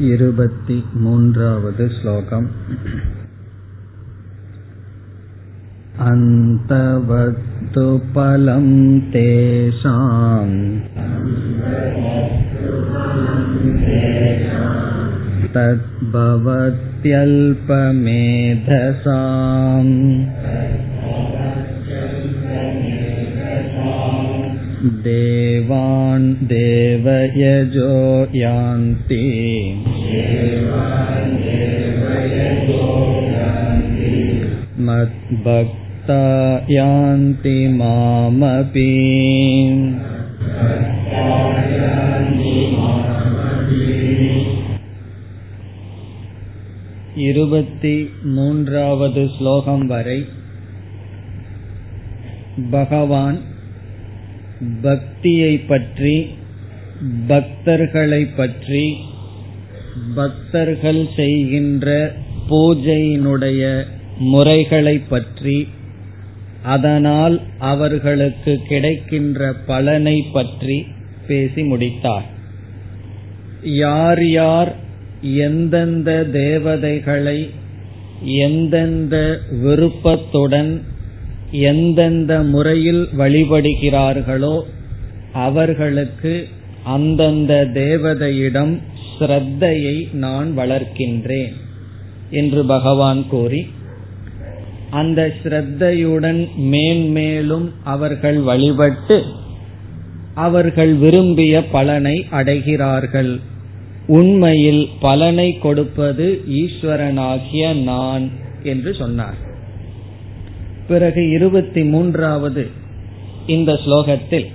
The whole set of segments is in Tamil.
இருபति मून्रावद् श्लोकम् अन्तवत्तु फलं तेषाम् तद्भवत्यल्पमेधसाम् देवान् देवयजो यान्ति मद्भक्ता यान्ति मामपि இருபத்தி மூன்றாவது ஸ்லோகம் வரை பகவான் பக்தியை பற்றி பக்தர்களை பற்றி பக்தர்கள் செய்கின்ற பூஜையினுடைய முறைகளை பற்றி அதனால் அவர்களுக்கு கிடைக்கின்ற பலனை பற்றி பேசி முடித்தார். யார் யார் எந்தெந்த தேவதைகளை எந்தெந்த விருப்பத்துடன் எந்தெந்த முறையில் வழிபடுகிறார்களோ அவர்களுக்கு அந்தந்த தேவதையிடம் ஸ்ரத்தையை நான் வளர்க்கின்றேன் என்று பகவான் கூறி அந்த ஸ்ரத்தையுடன் மேன்மேலும் அவர்கள் வழிபட்டு அவர்கள் விரும்பிய பலனை அடைகிறார்கள். உண்மையில் பலனை கொடுப்பது ஈஸ்வரனாகிய நான் என்று சொன்னார். பிறகு இருபத்தி மூன்றாவது இந்த ஸ்லோகத்தில்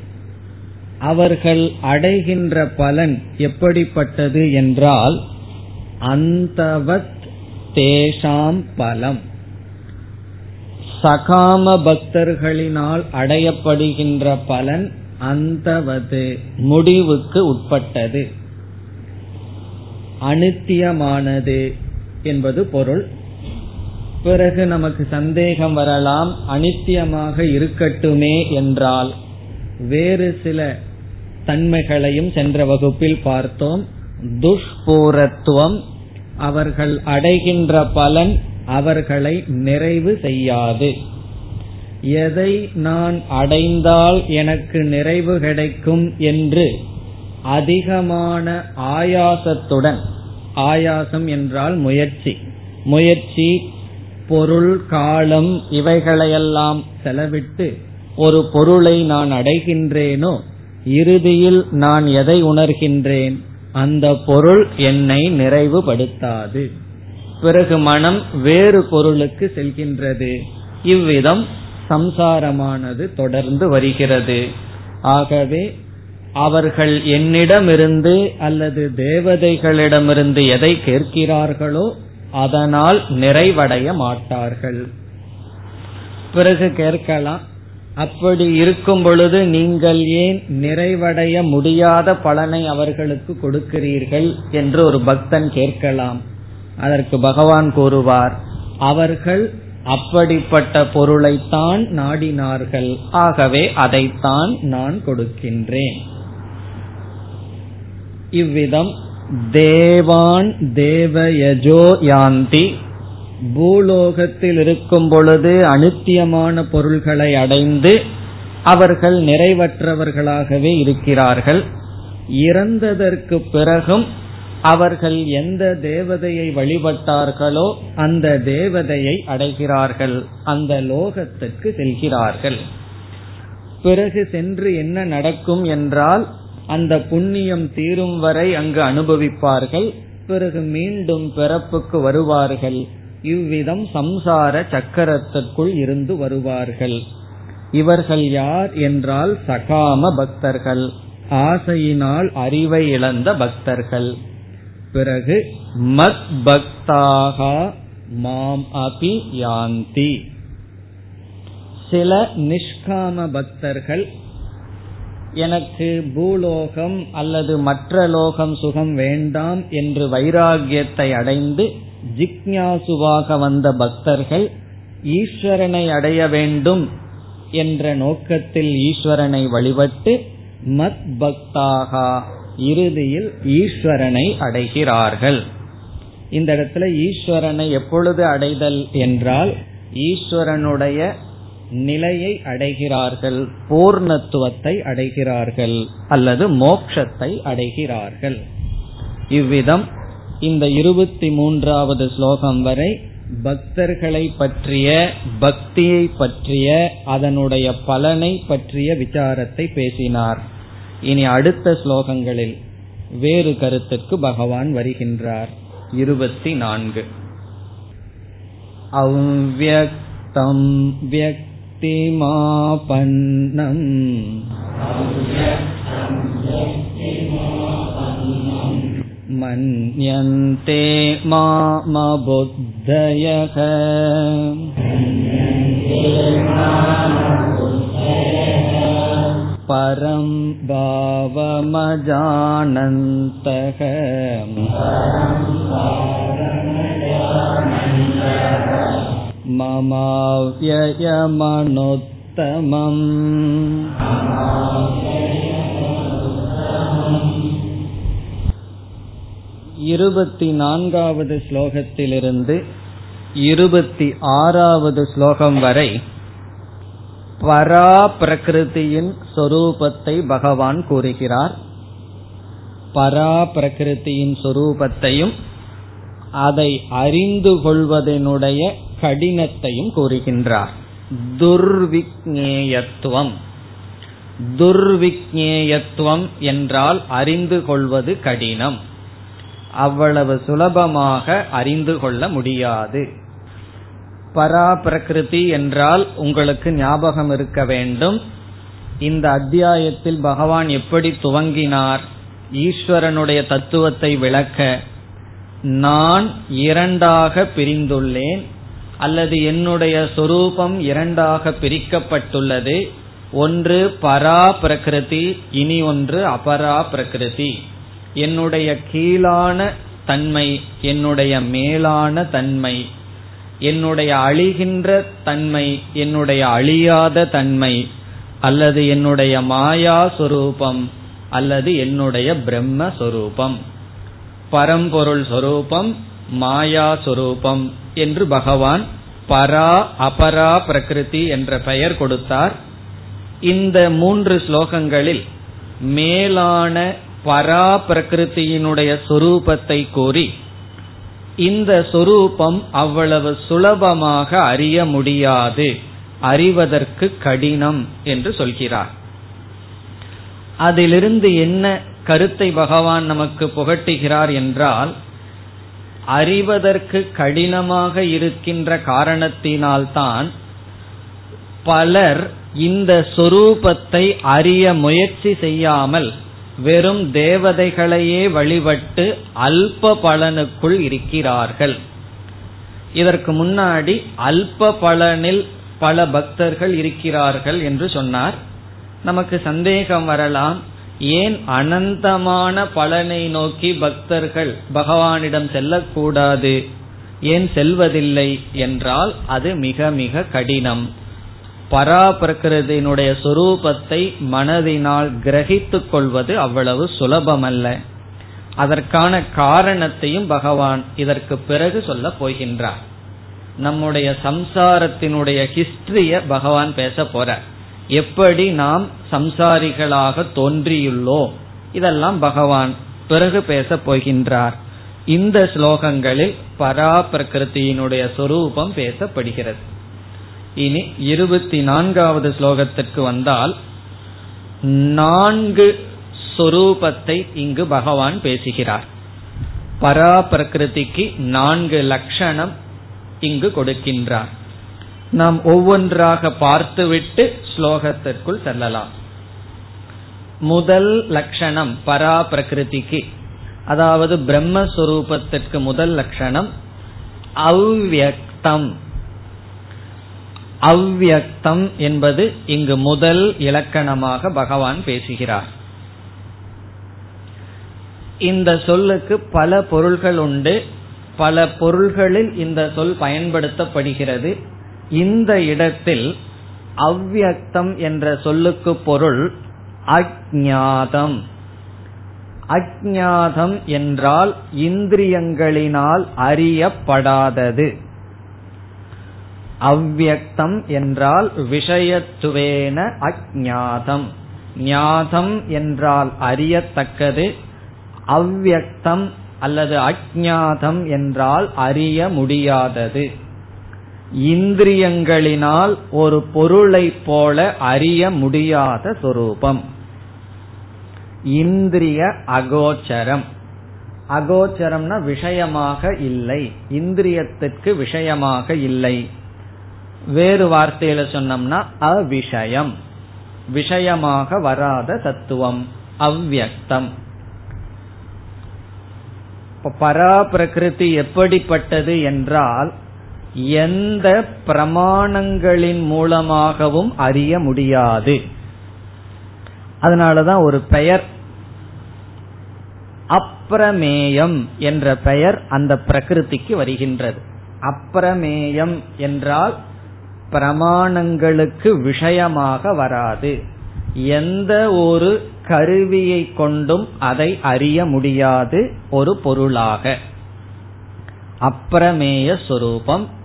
அவர்கள் அடைகின்ற பலன் எப்படிப்பட்டது என்றால் அந்தவத் தேஷாம் பலம். சகாம பக்தர்களினால் அடையப்படுகின்ற பலன் அந்தவது முடிவுக்கு உட்பட்டது. அனித்தியமானது என்பது பொருள். பிறகு நமக்கு சந்தேகம் வரலாம் அனித்தியமாக இருக்கட்டுமே என்றால். வேறு சில தன்மைகளையும் சென்ற வகுப்பில் பார்த்தோம். துஷ்பூரத்துவம் அவர்கள் அடைகின்ற பலன் அவர்களை நிறைவு செய்யாது. எதை நான் அடைந்தால் எனக்கு நிறைவு கிடைக்கும் என்று அதிகமான ஆயாசத்துடன் ஆயாசம் என்றால் முயற்சி. முயற்சி பொருள் காலம் இவைகளையெல்லாம் செலவிட்டு ஒரு பொருளை நான் அடைகின்றேனோ இறுதியில் நான் எதை உணர்கின்றேன்? அந்த பொருள் என்னை நிறைவுபடுத்தாது. பிறகு மனம் வேறு பொருளுக்கு செல்கின்றது. இவ்விதம் சம்சாரமானது தொடர்ந்து வருகிறது. ஆகவே அவர்கள் என்னிடமிருந்து அல்லது தேவதைகளிடமிருந்து எதை கேட்கிறார்களோ அதனால் நிறைவடைய மாட்டார்கள். பிறகு கேட்கலாம் அப்படி இருக்கும் பொழுது நீங்கள் ஏன் நிறைவடைய முடியாத பலனை அவர்களுக்கு கொடுக்கிறீர்கள்? என்று ஒரு பக்தன் கேட்கலாம். அதற்கு பகவான் கூறுவார் அவர்கள் அப்படிப்பட்ட பொருளைத்தான் நாடினார்கள். ஆகவே அதைத்தான் நான் கொடுக்கின்றேன். இவ்விதம் தேவான் தேவயஜோ யாந்தி. பூலோகத்தில் இருக்கும் பொழுது அனித்தியமான பொருள்களை அடைந்து அவர்கள் நிறைவற்றவர்களாகவே இருக்கிறார்கள். இறந்ததற்கு பிறகும் அவர்கள் எந்த தேவதையை வழிபட்டார்களோ அந்த தேவதையை அடைகிறார்கள். அந்த லோகத்துக்கு செல்கிறார்கள். பிறகு சென்று என்ன நடக்கும் என்றால் அந்த புண்ணியம் தீரும் வரை அங்கு அனுபவிப்பார்கள். பிறகு மீண்டும் பிறப்புக்கு வருவார்கள். இவ்விதம் சம்சார சக்கரத்திற்குள் இருந்து வருவார்கள். இவர்கள் யார் என்றால் சகாம பக்தர்கள். ஆசையினால் அறிவை இழந்த பக்தர்கள். பிறகு மத் பக்தாக மாம் அபி யாந்தி. சில நிஷ்காம பக்தர்கள் எனக்கு பூலோகம் அல்லது மற்ற லோகம் சுகம் வேண்டாம் என்று வைராகியத்தை அடைந்து ஜிக்ஞாசுவாக வந்த பக்தர்கள் ஈஸ்வரனை அடைய வேண்டும் என்ற நோக்கத்தில் ஈஸ்வரனை வழிபட்டு மத் பக்தாகா இறுதியில் ஈஸ்வரனை அடைகிறார்கள். இந்த இடத்துல ஈஸ்வரனை எப்பொழுது அடைதல் என்றால் ஈஸ்வரனுடைய நிலையை அடைகிறார்கள் பூர்ணத்துவத்தை அடைகிறார்கள் அல்லது மோக்ஷத்தை அடைகிறார்கள். இவ்விதம் இந்த இருபத்தி மூன்றாவது ஸ்லோகம் வரை பக்தர்களை பற்றிய பக்தியை பற்றிய அதனுடைய பலனை பற்றிய விசாரத்தை பேசினார். இனி அடுத்த ஸ்லோகங்களில் வேறு கருத்துக்கு பகவான் வருகின்றார். இருபத்தி நான்கு. அவ்வியக்தம் வியக்திமாபன்னம் मन्यन्ते मामबुद्धयः परं भावमजानन्तः ममाव्ययमनुत्तमम् இருபத்தி நான்காவது ஸ்லோகத்திலிருந்து இருபத்தி ஆறாவது ஸ்லோகம் வரை பரா பிரகிருதியின் சொரூபத்தை பகவான் கூறுகிறார் பரா பிரகிருதியின் சொரூபத்தையும் அதை அறிந்து கொள்வதனுடைய கடினத்தையும் கூறுகின்றார். துர்விக்னேயத்துவம் துர்விக்னேயத்துவம் என்றால் அறிந்து கொள்வது கடினம். அவ்வளவு சுலபமாக அறிந்து கொள்ள முடியாது. பரா பிரகிருதி என்றால் உங்களுக்கு ஞாபகம் இருக்க வேண்டும். இந்த அத்தியாயத்தில் பகவான் எப்படி துவங்கினார்? ஈஸ்வரனுடைய தத்துவத்தை விளக்க நான் இரண்டாக பிரிந்துள்ளேன். அல்லது என்னுடைய சொரூபம் இரண்டாக பிரிக்கப்பட்டுள்ளது. ஒன்று பரா பிரகிருதி இனி ஒன்று அபரா பிரகிருதி என்னுடைய கீழான தன்மை என்னுடைய மேலான தன்மை என்னுடைய அழிகின்ற தன்மை என்னுடைய அழியாத தன்மை அல்லது என்னுடைய மாயா சொரூபம் அல்லது என்னுடைய பிரம்ம சொரூபம். பரம்பொருள் சொரூபம் மாயா என்று பகவான் பரா அபரா பிரகிருதி என்ற பெயர் கொடுத்தார். இந்த மூன்று ஸ்லோகங்களில் மேலான பரா பிரகிருத்தியினுடைய சொரூபத்தை கூறி இந்த சொரூபம் அவ்வளவு சுலபமாக அறிய முடியாது. அறிவதற்கு கடினம் என்று சொல்கிறார். அதிலிருந்து என்ன கருத்தை பகவான் நமக்கு புகட்டுகிறார் என்றால் அறிவதற்கு கடினமாக இருக்கின்ற காரணத்தினால்தான் பலர் இந்த சொரூபத்தை அறிய முயற்சி செய்யாமல் வெறும் தேவதைகளையே வழிபட்டு அல்ப பலனுக்குள் இருக்கிறார்கள். இதற்கு முன்னாடி அல்ப பலனில் பல பக்தர்கள் இருக்கிறார்கள் என்று சொன்னார். நமக்கு சந்தேகம் வரலாம். ஏன் அனந்தமான பலனை நோக்கி பக்தர்கள் பகவானிடம் செல்லக்கூடாது? ஏன் செல்வதில்லை என்றால் அது மிக மிக கடினம். பராபிரகிருதியினுடைய சொரூபத்தை மனதினால் கிரகித்துக் கொள்வது அவ்வளவு சுலபமல்ல. அதற்கான காரணத்தையும் பகவான் இதற்கு பிறகு சொல்ல போகின்றார். நம்முடைய சம்சாரத்தினுடைய ஹிஸ்டரிய பகவான் பேச போறார். எப்படி நாம் சம்சாரிகளாக தோன்றியுள்ளோம்? இதெல்லாம் பகவான் பிறகு பேசப் போகின்றார். இந்த ஸ்லோகங்களில் பரா பிரகிருத்தியினுடைய சொரூபம் பேசப்படுகிறது. இனி இருபத்தி நான்காவது ஸ்லோகத்திற்கு வந்தால் நான்கு சொரூபத்தை இங்கு பகவான் பேசுகிறார். பரா பிரகிருதிக்கு நான்கு லட்சணம் இங்கு கொடுக்கின்றார். நாம் ஒவ்வொன்றாக பார்த்துவிட்டு ஸ்லோகத்திற்குள் செல்லலாம். முதல் லட்சணம் பரா பிரகிருதிக்கு அதாவது பிரம்மஸ்வரூபத்திற்கு முதல் லட்சணம் அவ்வியக்தம். அவ்வியக்தம் என்பது இங்கு முதல் இலக்கணமாக பகவான் பேசுகிறார். இந்த சொல்லுக்கு பல பொருள்கள் உண்டு. பல பொருள்களில் இந்த சொல் பயன்படுத்தப்படுகிறது. இந்த இடத்தில் அவ்வக்தம் என்ற சொல்லுக்கு பொருள் அஜாதம் அஜாதம் என்றால் இந்திரியங்களினால் அறியப்படாதது. அவ்வக்தம் என்றால் விஷயத்துவேன அஜாதம் ஞாதம் என்றால் அறியத்தக்கது. அவ்வக்தம் அல்லது அஜாதம் என்றால் அறிய முடியாதது. இந்திரியங்களினால் ஒரு பொருளை போல அறிய முடியாத சொரூபம். இந்திரிய அகோச்சரம். அகோச்சரம்னா விஷயமாக இல்லை. இந்திரியத்திற்கு விஷயமாக இல்லை. வேறு வார்த்தையில சொன்னோம்னா அவிஷயம். விஷயமாக வராத தத்துவம். அவ்வக்தம் பரா பிரகிருதி எப்படிப்பட்டது என்றால் எந்த பிரமாணங்களின் மூலமாகவும் அறிய முடியாது. அதனாலதான் ஒரு பெயர் அப்பிரமேயம் என்ற பெயர் அந்த பிரகிருதிக்கு வருகின்றது. அப்பிரமேயம் என்றால் பிரமாணங்களுக்கு விஷயமாக வராது. எந்த ஒரு கருவியை கொண்டும் அதை அறிய முடியாது. ஒரு பொருளாக. அப்பிரமேய சொரூபம்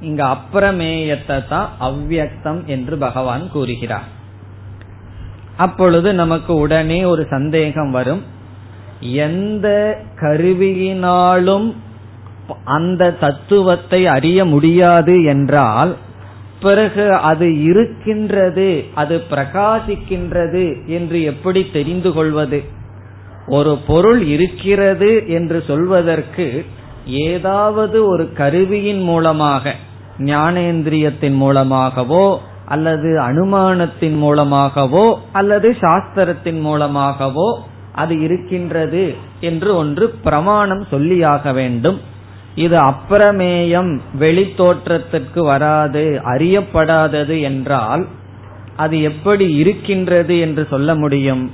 இங்க அப்பிரமேயத்தை தான் அவ்வக்தம் என்று பகவான் கூறுகிறார். அப்பொழுது நமக்கு உடனே ஒரு சந்தேகம் வரும். எந்த கருவியினாலும் அந்த தத்துவத்தை அறிய முடியாது என்றால் பிறகு அது இருக்கின்றது அது பிரகாசிக்கின்றது என்று எப்படி தெரிந்து கொள்வது? ஒரு பொருள் இருக்கிறது என்று சொல்வதற்கு ஏதாவது ஒரு கருவியின் மூலமாக ஞானேந்திரியத்தின் மூலமாகவோ அல்லது அனுமானத்தின் மூலமாகவோ அல்லது சாஸ்திரத்தின் மூலமாகவோ அது இருக்கின்றது என்று ஒன்று பிரமாணம் சொல்லியாக வேண்டும். இது அப்பிரமேயம் வெளி தோற்றத்திற்கு வராது அறியப்படாதது என்றால் அது எப்படி இருக்கின்றது என்று சொல்ல முடியும்.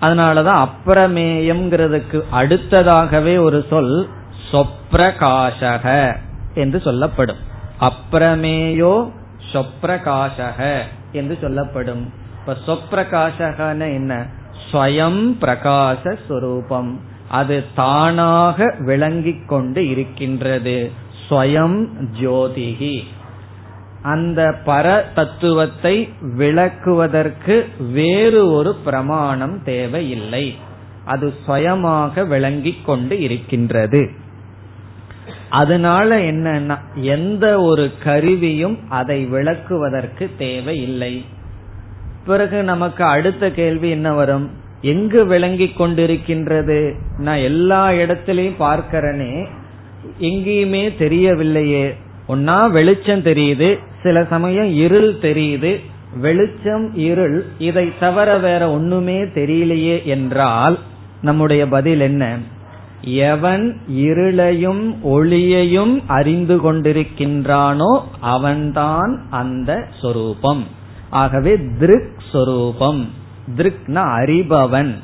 அதனாலதான் அப்பிரமேயம்ங்கிறதுக்கு அடுத்ததாகவே ஒரு சொல் சொப்ரகாசக என்று சொல்லப்படும். அப்பிரமேயோ சொப்ரகாசக என்று சொல்லப்படும். இப்ப சொப்பிரகாசகன என்ன? ஸ்வயம் பிரகாச அது தானாக விளங்கிக் கொண்டு இருக்கின்றது. ஸ்வயம் ஜோதிகி. அந்த பர தத்துவத்தை விளக்குவதற்கு வேறு ஒரு பிரமாணம் தேவையில்லை. அது சுயமாக விளங்கிக் கொண்டு இருக்கின்றது. அதனால என்னன்னா எந்த ஒரு கருவியும் அதை விளக்குவதற்கு தேவையில்லை. பிறகு நமக்கு அடுத்த கேள்வி என்ன வரும்? எங்கு விளங்கி கொண்டிருக்கின்றது? நான் எல்லா இடத்திலையும் பார்க்கிறனே எங்கேயுமே தெரியவில்லையே. ஒன்னா வெளிச்சம் தெரியுது சில சமயம் இருள் தெரியுது. வெளிச்சம் இருள் இதை தவிர வேற ஒண்ணுமே தெரியலையே என்றால் நம்முடைய பதில் என்ன? எவன் இருளையும் ஒளியையும் அறிந்து கொண்டிருக்கின்றானோ அவன்தான் அந்த சொரூபம். ஆகவே திருக் சொரூபம். திருக்னா அறிபவன்.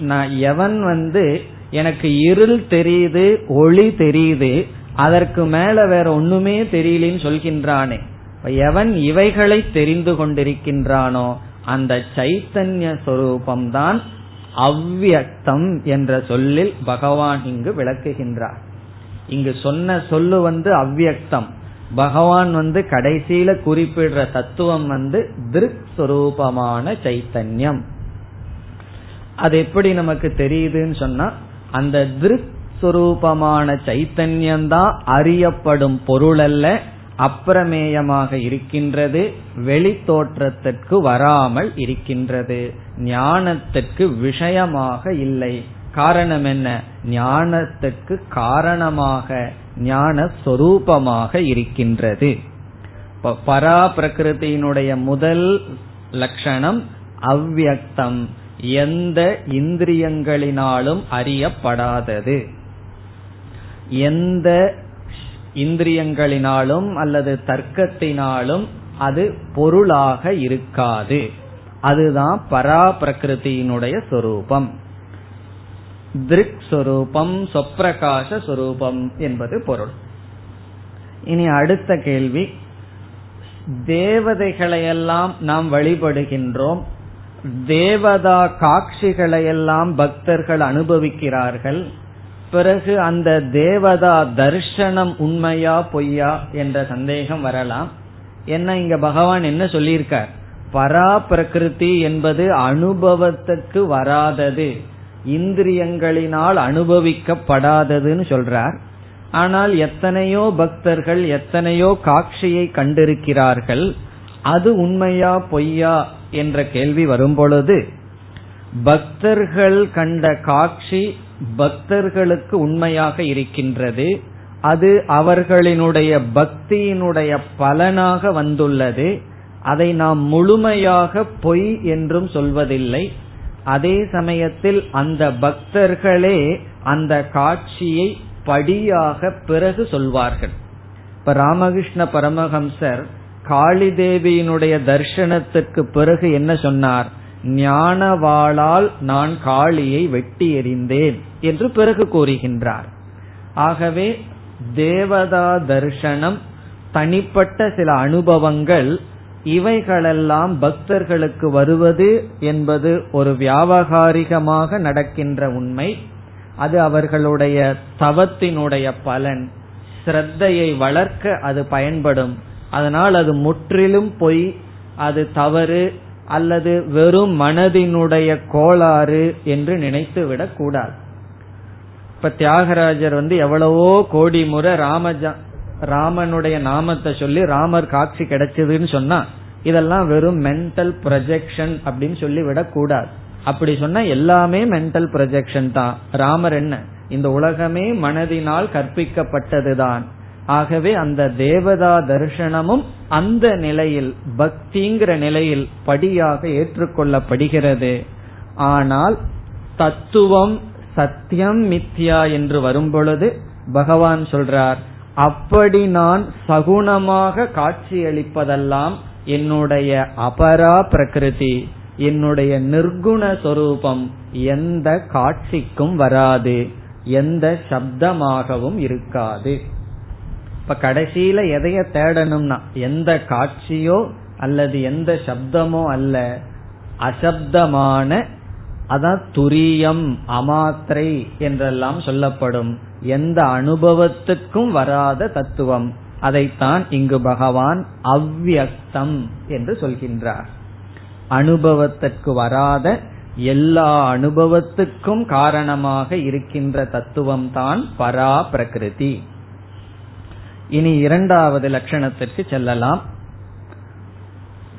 நான் எவன் வந்து எனக்கு இருள் தெரியுது ஒளி தெரியுது அதற்கு மேல வேற ஒண்ணுமே தெரியலன்னு சொல்கின்றானே. எவன் இவைகளை தெரிந்து கொண்டிருக்கின்றானோ அந்த சைத்தன்ய சொரூபம்தான் அவ்வியக்தம் என்ற சொல்லில் பகவான் இங்கு விளக்குகின்றார். இங்கு சொன்ன சொல்லு வந்து அவ்வியக்தம். பகவான் வந்து கடைசியில குறிப்பிடுற தத்துவம் வந்து திருக் சுரூபமான சைத்தன்யம். அது எப்படி நமக்கு தெரியுதுன்னு சொன்னா அந்த திருக் சுரூபமான சைத்தன்யம் தான் அறியப்படும் பொருள் அல்ல அப்பிரமேயமாக இருக்கின்றது வெளி தோற்றத்திற்கு வராமல் இருக்கின்றது ஞானத்திற்கு விஷயமாக இல்லை. காரணம் என்ன? ஞானத்துக்கு காரணமாக ஞான சொரூபமாக இருக்கின்றது. பரா பிரகிருதியினுடைய முதல் லட்சணம் அவ்வியக்தம். எந்த இந்திரியங்களினாலும் அறியப்படாதது. எந்த இந்திரியங்களினாலும் அல்லது தர்க்கத்தினாலும் அது பொருளாக இருக்காது. அதுதான் பரா பிரகிருதியினுடைய சொரூபம். திருக் சொரூபம் சொப்பிரகாச சொரூபம் என்பது பொருள். இனி அடுத்த கேள்வி. தேவதைகளையெல்லாம் நாம் வழிபடுகின்றோம். தேவதா காட்சிகளையெல்லாம் பக்தர்கள் அனுபவிக்கிறார்கள். பிறகு அந்த தேவதா தர்ஷனம் உண்மையா பொய்யா என்ற சந்தேகம் வரலாம். என்ன இங்க பகவான் என்ன சொல்லியிருக்கார்? பரா பிரகிருதி என்பது அனுபவத்துக்கு வராதது. இந்திரியங்களினால் அனுபவிக்கப்படாததுன்னு சொல்றார். ஆனால் எத்தனையோ பக்தர்கள் எத்தனையோ காட்சியை கண்டிருக்கிறார்கள். அது உண்மையா பொய்யா என்ற கேள்வி வரும்பொழுது பக்தர்கள் கண்ட காட்சி பக்தர்களுக்கு உண்மையாக இருக்கின்றது. அது அவர்களினுடைய பக்தியினுடைய பலனாக வந்துள்ளது. அதை நாம் முழுமையாக பொய் என்றும் சொல்வதில்லை. அதே சமயத்தில் அந்த பக்தர்களே அந்த காட்சியை படியாக பிறகு சொல்வார்கள். இப்ப ராமகிருஷ்ண பரமஹம்சர் காளி தேவியினுடைய தர்சனத்துக்கு பிறகு என்ன சொன்னார்? ஞானவாளால் நான் காளியை வெட்டி எறிந்தேன் என்று பிறகு கூறுகின்றார். ஆகவே தேவதா தர்சனம் தனிப்பட்ட சில அனுபவங்கள் இவைகளெல்லாம் பக்தர்களுக்கு வருவது என்பது ஒரு வியாபகாரிகமாக நடக்கின்ற உண்மை. அது அவர்களுடைய தவத்தினுடைய பலன். ஸ்ரத்தையை வளர்க்க அது பயன்படும். அதனால் அது முற்றிலும் பொய் அது தவறு அல்லது வெறும் மனதினுடைய கோளாறு என்று நினைத்து விடக் கூடாது. இப்ப தியாகராஜர் வந்து எவ்வளவோ கோடி முறை ராமஜா ராமனுடைய நாமத்தை சொல்லி ராமர் காட்சி கிடைச்சதுன்னு சொன்னா இதெல்லாம் வெறும் மென்டல் ப்ரொஜெக்ஷன் அப்படின்னு சொல்லி விடக்கூடாது அப்படி சொன்னா எல்லாமே மென்டல் ப்ரொஜெக்ஷன் தான். ராமர் என்ன? இந்த உலகமே மனதினால் கற்பிக்கப்பட்டதுதான். ஆகவே அந்த தேவதா தரிசனமும் அந்த நிலையில் பக்திங்கிற நிலையில் படியாக ஏற்றுக்கொள்ளப்படுகிறது. ஆனால் தத்துவம் சத்தியம் மித்யா என்று வரும்பொழுது பகவான் சொல்றார் அப்படி நான் சகுணமாக காட்சியளிப்பதெல்லாம் என்னுடைய அபரா பிரகிருதி என்னுடைய நிர்குண சொரூபம் எந்த காட்சிக்கும் வராது எந்த சப்தமாகவும் இருக்காது. இப்ப கடைசியில எதைய தேடணும்னா எந்த காட்சியோ அல்லது எந்த சப்தமோ அல்ல அசப்தமான அதான் துரியம் அமாத்திரை என்றெல்லாம் சொல்லப்படும். எந்த அனுபவத்துக்கும் வராத தத்துவம். அதைத்தான் இங்கு பகவான் அவ்வியஸ்தம் என்று சொல்கின்றார். அனுபவத்திற்கு வராத எல்லா அனுபவத்துக்கும் காரணமாக இருக்கின்ற தத்துவம் தான் பரா பிரகிருதி இனி இரண்டாவது லட்சணத்திற்கு செல்லலாம்.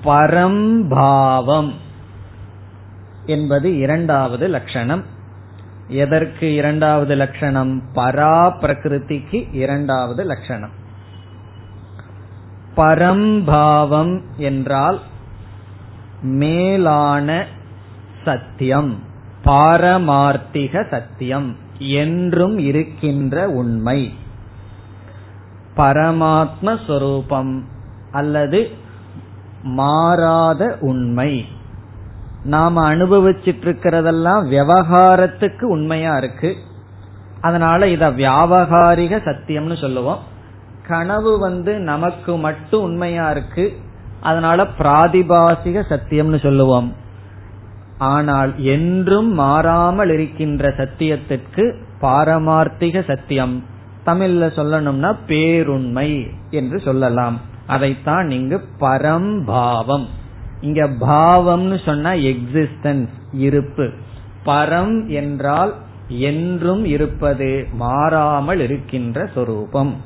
பரம்பாவம் என்பது இரண்டாவது லட்சணம். எதற்கு இரண்டாவது லட்சணம்? பரா பிரகிருதிக்கு இரண்டாவது லட்சணம். பரம்பாவம் என்றால் மேலான சத்தியம் பாரமார்த்திக சத்தியம் என்றும் இருக்கின்ற உண்மை. பரமாத்ம அல்லது மாறாத உண்மை. நாம அனுபவிச்சிட்டு இருக்கிறதெல்லாம் விவகாரத்துக்கு உண்மையா இருக்கு. அதனால இத வியாபகாரிக சத்தியம்னு சொல்லுவோம். கனவு வந்து நமக்கு மட்டும் உண்மையா இருக்கு. அதனால பிராதிபாசிக சத்தியம்னு சொல்லுவோம். ஆனால் என்றும் மாறாமல் இருக்கின்ற சத்தியத்திற்கு பாரமார்த்திக சத்தியம். தமிழ்ல சொல்லணும்னா பேருண்மை என்று சொல்லலாம். அதைத்தான் இங்கு பரம்பாவம். இங்க பாவம்னு சொன்னா எக்ஸிஸ்டன்ஸ் இருப்பு. பரம் என்றால் என்றும் இருப்பது மாறாமல் இருக்கின்ற சொரூபம்.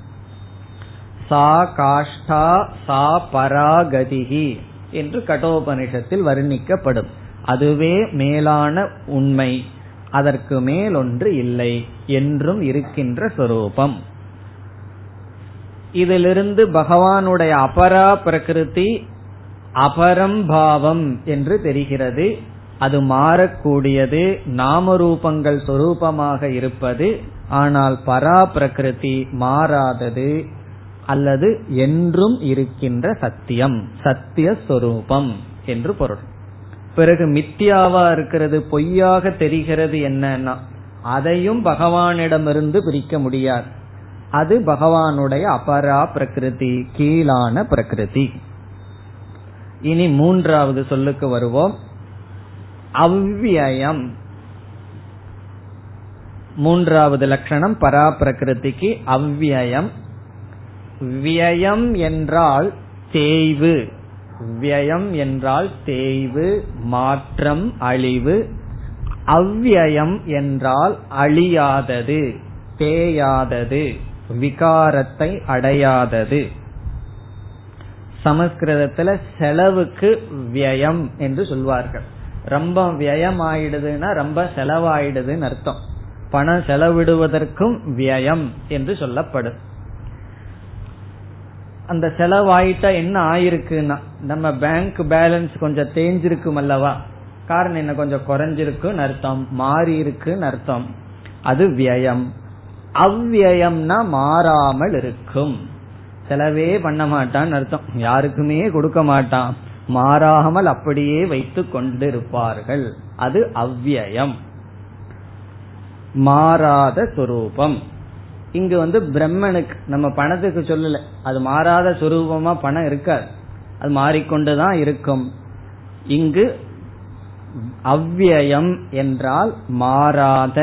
சா காஷ்டா சா பராகதிகி என்று கடோபனிஷத்தில் வர்ணிக்கப்படும். அதுவே மேலான உண்மை. அதற்கு மேல் ஒன்று இல்லை என்றும் இருக்கின்ற சொரூபம். இதிலிருந்து பகவானுடைய அபரா பிரகிருதி அபரம்பாவம் என்று தெரிகிறது. அது மாறக்கூடியது நாம ரூபங்கள் சொரூபமாக இருப்பது ஆனால் பரா பிரகிருதி மாறாதது அல்லது என்றும் இருக்கின்ற சத்தியம் சத்திய சொரூபம் என்று பொருள். பிறகு மித்தியாவா இருக்கிறது பொய்யாக தெரிகிறது என்னன்னா அதையும் பகவானிடமிருந்து பிரிக்க முடியாது. அது பகவானுடைய அபரா பிரகிருதி கீழான பிரகிருதி. இனி மூன்றாவது சொல்லுக்கு வருவோம். அவ்வியம். மூன்றாவது லட்சணம் பராப்பிரகிருதிக்கு அவ்வியம். வியம் என்றால் தேய்வு. வியம் என்றால் தேய்வு மாற்றம் அழிவு. அவ்வியம் என்றால் அழியாதது தேயாதது விகாரத்தை அடையாதது. சமஸ்கிருதத்துல செலவுக்கு வியம் என்று சொல்வார்கள். ரொம்ப வியம் ஆயிடுதுன்னா ரொம்ப செலவாயிடுதுன்னு அர்த்தம். பணம் செலவிடுவதற்கும் வியம் என்று சொல்லப்படும். அந்த செலவாயிட்டா என்ன ஆயிருக்குன்னா நம்ம பேங்க் பேலன்ஸ் கொஞ்சம் தேஞ்சிருக்கும் அல்லவா? காரணம் என்ன? கொஞ்சம் குறைஞ்சிருக்குன்னு அர்த்தம். மாறி இருக்குன்னு அர்த்தம். அது வியம் அவ்வியம்னா மாறாமல் இருக்கும். செலவே பண்ண மாட்டான்னு அர்த்தம். யாருக்குமே கொடுக்க மாட்டான். மாறாமல் அப்படியே வைத்து கொண்டிருப்பார்கள். அது அவ்வியம் மாறாத சுரூபம். இங்கு வந்து பிரம்மனுக்கு நம்ம பணத்துக்கு சொல்லல. அது மாறாத சுரூபமா பணம் இருக்காது. அது மாறிக்கொண்டுதான் இருக்கும். இங்கு அவ்வியம் என்றால் மாறாத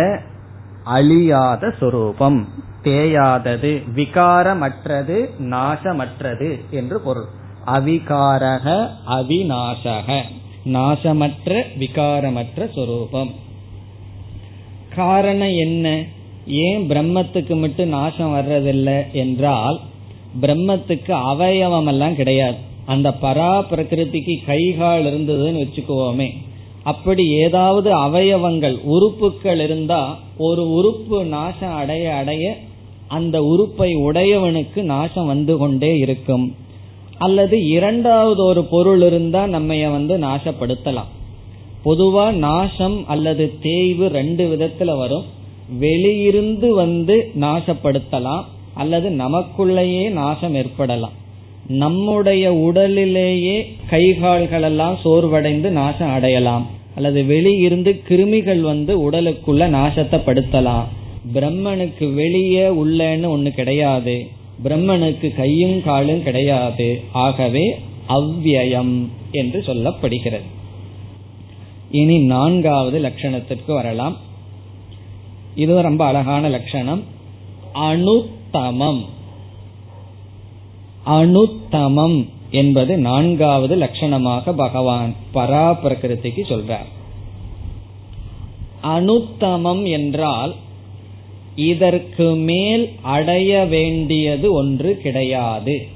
அழியாத சொரூபம். தேயாதது விகாரமற்றது நாசமற்றது என்று பொருள். அவிகாரக அவிநாசக. நாசமற்ற விகாரமற்ற சொரூபம். காரணம் என்ன? ஏன் பிரம்மத்துக்கு மட்டும் நாசம் வர்றதில்லை என்றால் பிரம்மத்துக்கு அவயவம் எல்லாம் கிடையாது. அந்த பரா பிரகிருதிக்கு கைகால் இருந்ததுன்னு வச்சுக்குவோமே. அப்படி ஏதாவது அவயவங்கள் உறுப்புகள் இருந்தா ஒரு உறுப்பு நாசம் அடைய அடைய அந்த உறுப்பை உடையவனுக்கு நாசம் வந்து கொண்டே இருக்கும். அல்லது இரண்டாவது ஒரு பொருள் இருந்தா நம்ம வந்து நாசப்படுத்தலாம். பொதுவா நாசம் அல்லது தேய்வு ரெண்டு விதத்துல வரும். வெளியிருந்து வந்து நாசப்படுத்தலாம் அல்லது நமக்குள்ளேயே நாசம் ஏற்படலாம். நம்முடைய உடலிலேயே கைகால்கள் எல்லாம் சோர்வடைந்து நாசம் அடையலாம் அல்லது வெளியிருந்து கிருமிகள் வந்து உடலுக்குள்ள நாசத்தை படுத்தலாம். பிரம்மனுக்கு வெளியே உள்ளன்னு ஒண்ணு கிடையாது. பிரம்மனுக்கு கையும் காலும் கிடையாது. ஆகவே அவ்வியம் என்று சொல்லப்படுகிறது. இனி நான்காவது லட்சணத்திற்கு வரலாம். இது ரொம்ப அழகான லட்சணம். அனுத்தமம். அனுத்தமம் என்பது நான்காவது லட்சணமாக பகவான் பராபிரகிருதிக்கு சொல்றார். அனுத்தமம் என்றால் இதற்கு மேல் அடைய வேண்டியது ஒன்று கிடையாது.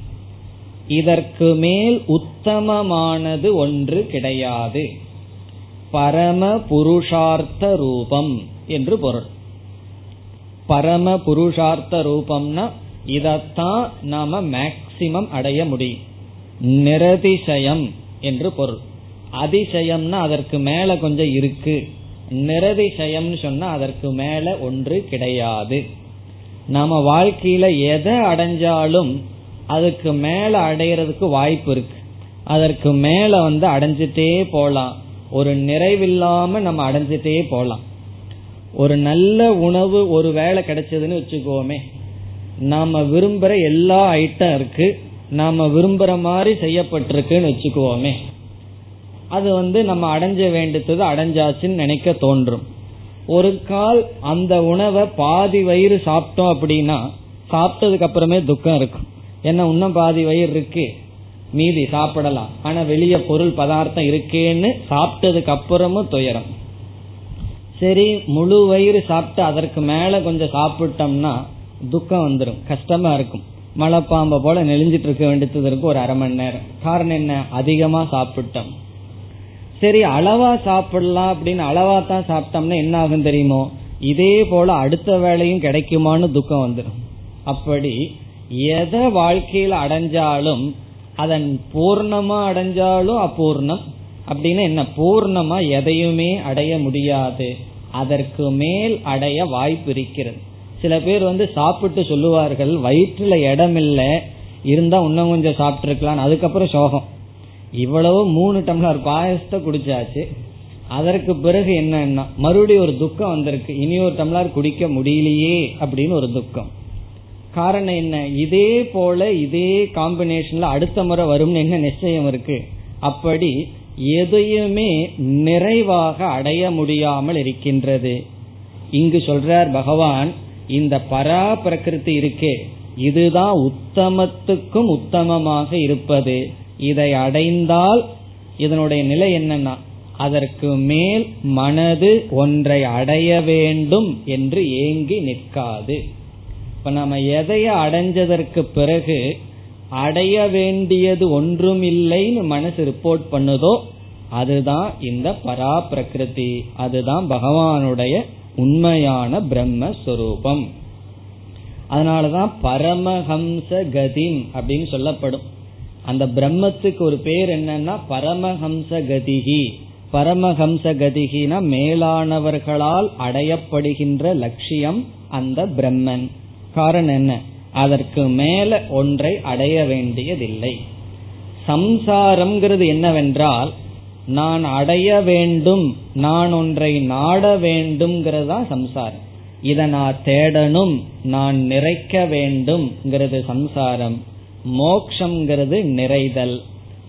இதற்கு மேல் உத்தமமானது ஒன்று கிடையாது. பரம புருஷார்த்த ரூபம் என்று பொருள். பரம புருஷார்த்த ரூபம்னா இதத்தான் நாம மேக்சிமம் அடைய முடியும். நிரதிசயம் என்று பொருள். அதிசயம்னா அதற்கு மேல கொஞ்சம் இருக்கு. நிரதிசயம்னு சொன்னா அதற்கு மேல ஒன்று கிடையாது. நம்ம வாழ்க்கையில எதை அடைஞ்சாலும் அதுக்கு மேல அடையிறதுக்கு வாய்ப்பு இருக்கு. அதற்கு மேல வந்து அடைஞ்சிட்டே போலாம். ஒரு நிறைவில்லாம நம்ம அடைஞ்சிட்டே போலாம். ஒரு நல்ல உணவு ஒரு வேலை கிடைச்சதுன்னு வச்சுக்கோமே நாம விரும்புற எல்லா ஐட்டம் இருக்கு நாம விரும்புற மாதிரி செய்யப்பட்டிருக்குன்னு வச்சுக்குவோமே அது வந்து நம்ம அடைஞ்ச வேண்டியது அடைஞ்சாச்சுன்னு நினைக்க தோன்றும். ஒரு கால் அந்த உணவை பாதி வயிறு சாப்பிட்டோம் அப்படின்னா சாப்பிட்டதுக்கு அப்புறமே துக்கம் இருக்கும். ஏன்னா இன்னும் பாதி வயிறு இருக்கு மீதி சாப்பிடலாம். ஆனா வெளிய பொருள் பதார்த்தம் இருக்கேன்னு சாப்பிட்டதுக்கு அப்புறமும் துயரம். சரி முழு வயிறு சாப்பிட்டு அதற்கு மேல கொஞ்சம் சாப்பிட்டோம்னா துக்கம் வந்துடும் கஷ்டமா இருக்கும். மலைப்பாம்ப போல நெளிஞ்சிட்டு இருக்க வேண்டியது இருக்கும் ஒரு அரை மணி நேரம். காரணம் என்ன? அதிகமா சாப்பிட்டோம். சரி அளவா சாப்பிடலாம் அப்படின்னு அளவா தான் சாப்பிட்டோம்னா என்ன ஆகும் தெரியுமோ? இதே போல அடுத்த வேலையும் கிடைக்குமான்னு துக்கம் வந்துடும் அப்படி எதை வாழ்க்கையில் அடைஞ்சாலும் அதன் பூர்ணமா அடைஞ்சாலும் அபூர்ணம். அப்படின்னு என்ன? பூர்ணமா எதையுமே அடைய முடியாது. அதற்கு மேல் அடைய வாய்ப்பு இருக்கிறது. சில பேர் வந்து சாப்பிட்டு சொல்லுவார்கள் வயிற்றுல இடம் இல்ல இருந்தா இன்னும் கொஞ்சம் சாப்பிட்டுருக்கலாம் அதுக்கப்புறம் சோகம். இவ்வளவு மூணு டம்ளர் பாயசத்தை குடிச்சாச்சு. அதற்கு பிறகு என்னன்னா மறுபடியும் ஒரு துக்கம் வந்திருக்கு. இனி ஒரு டம்ளர் குடிக்க முடியலையே அப்படின்னு ஒரு துக்கம். காரணம் என்ன? இதே போல இதே காம்பினேஷன்ல அடுத்த முறை வரும்னு என்ன நிச்சயம் இருக்கு? அப்படி எதையுமே நிறைவாக அடைய முடியாமல் இருக்கின்றது. இங்கு சொல்றார் பகவான் இந்த பரா பிரகிருதி இருக்கே இதுதான் உத்தமத்துக்கும் உத்தமமாக இருப்பது. இதை அடைந்தால் இதனுடைய நிலை என்னன்னா அதற்கு மேல் மனது ஒன்றை அடைய வேண்டும் என்று ஏங்கி நிற்காது. இப்ப நம்ம எதைய அடைஞ்சதற்கு பிறகு அடைய வேண்டியது ஒன்றும் இல்லைன்னு மனசு ரிப்போர்ட் பண்ணுதோ அதுதான் இந்த பரா பிரகிருதி அதுதான் பகவானுடைய உண்மையான பிரம்மஸ்வரூபம். அதனாலதான் பரமஹம்ச கதிம் அப்படின்னு சொல்லப்படும். அந்த பிரம்மத்துக்கு ஒரு பேர் என்னன்னா பரமஹம்ச கதிகி. பரமஹம்ச கதிகினா மேலானவர்களால் அடையப்படுகின்ற லட்சியம் அந்த பிரம்மன். காரணம் என்ன? அதற்கு மேல ஒன்றை அடைய வேண்டியதில்லை. சம்சாரம்ங்கிறது என்னவென்றால் நான் அடைய வேண்டும் நான் ஒன்றை நாட வேண்டும்ங்கிறது சம்சாரம். இதை நான் தேடணும் நான் நிறைக்க வேண்டும்ங்கிறது சம்சாரம். மோக்ஷங்கிறது நிறைதல்.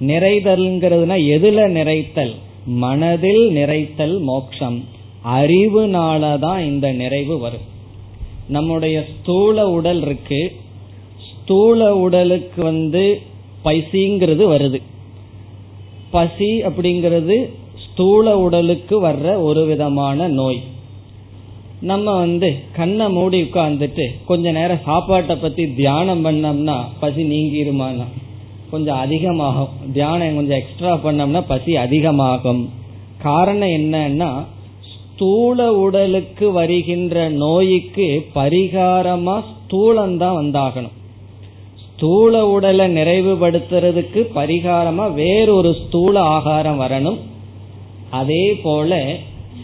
நிறைதல்ங்கிறதுனா எதுல நிறைத்தல்? மனதில் நிறைத்தல் மோக்ஷம். அறிவுனாலதான் இந்த நிறைவு வரும். நம்முடைய ஸ்தூல உடல் இருக்கு. ஸ்தூல உடலுக்கு வந்து பசிங்கிறது வருது. பசி அப்படிங்கிறது ஸ்தூல உடலுக்கு வர்ற ஒரு விதமான நோய். நம்ம வந்து கண்ணை மூடி உட்கார்ந்துட்டு கொஞ்ச நேரம் சாப்பாட்டை பத்தி தியானம் பண்ணோம்னா பசி நீங்கிருமானா? கொஞ்சம் அதிகமாகும். தியானம் கொஞ்சம் எக்ஸ்ட்ரா பண்ணோம்னா பசி அதிகமாகும். காரணம் என்னன்னா ஸ்தூல உடலுக்கு வருகின்ற நோய்க்கு பரிகாரமா ஸ்தூலம்தான் வந்தாகணும். ஸ்தூல உடலை நிறைவுபடுத்துறதுக்கு பரிகாரமா வேறொரு ஸ்தூல ஆகாரம் வரணும். அதே போல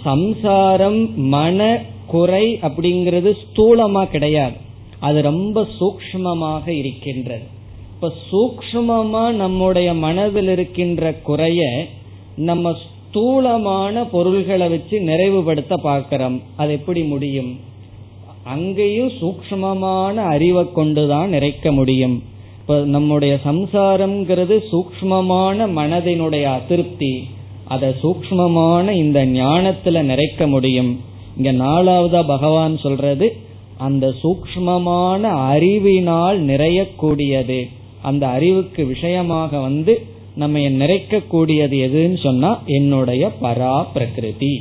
சம்சாரம் மன குறை அப்படிங்கிறது ஸ்தூலமா கிடையாது. அது ரொம்ப சூக்மமாக இருக்கின்றது. இப்ப சூக்மமா நம்முடைய மனதில் இருக்கின்ற குறைய நம்ம ஸ்தூலமான பொருள்களை வச்சு நிறைவுபடுத்த பார்க்கிறோம். அது எப்படி முடியும்? அங்கேயும் சூக்மமான அறிவை கொண்டுதான் நிறைக்க முடியும். இப்ப நம்முடைய சம்சாரம்ங்கிறது சூக்மமான மனதினுடைய அதிருப்தி. அதை சூக்மமான இந்த ஞானத்துல நிறைக்க முடியும். இங்க நாலாவதா பகவான் சொல்றது அந்த சூக்மமான அறிவினால் நிறையக்கூடியது. அந்த அறிவுக்கு விஷயமாக வந்து நம்ம நிறைக்கக்கூடியது எதுன்னு சொன்னா என்னுடைய பரா பிரகிருதி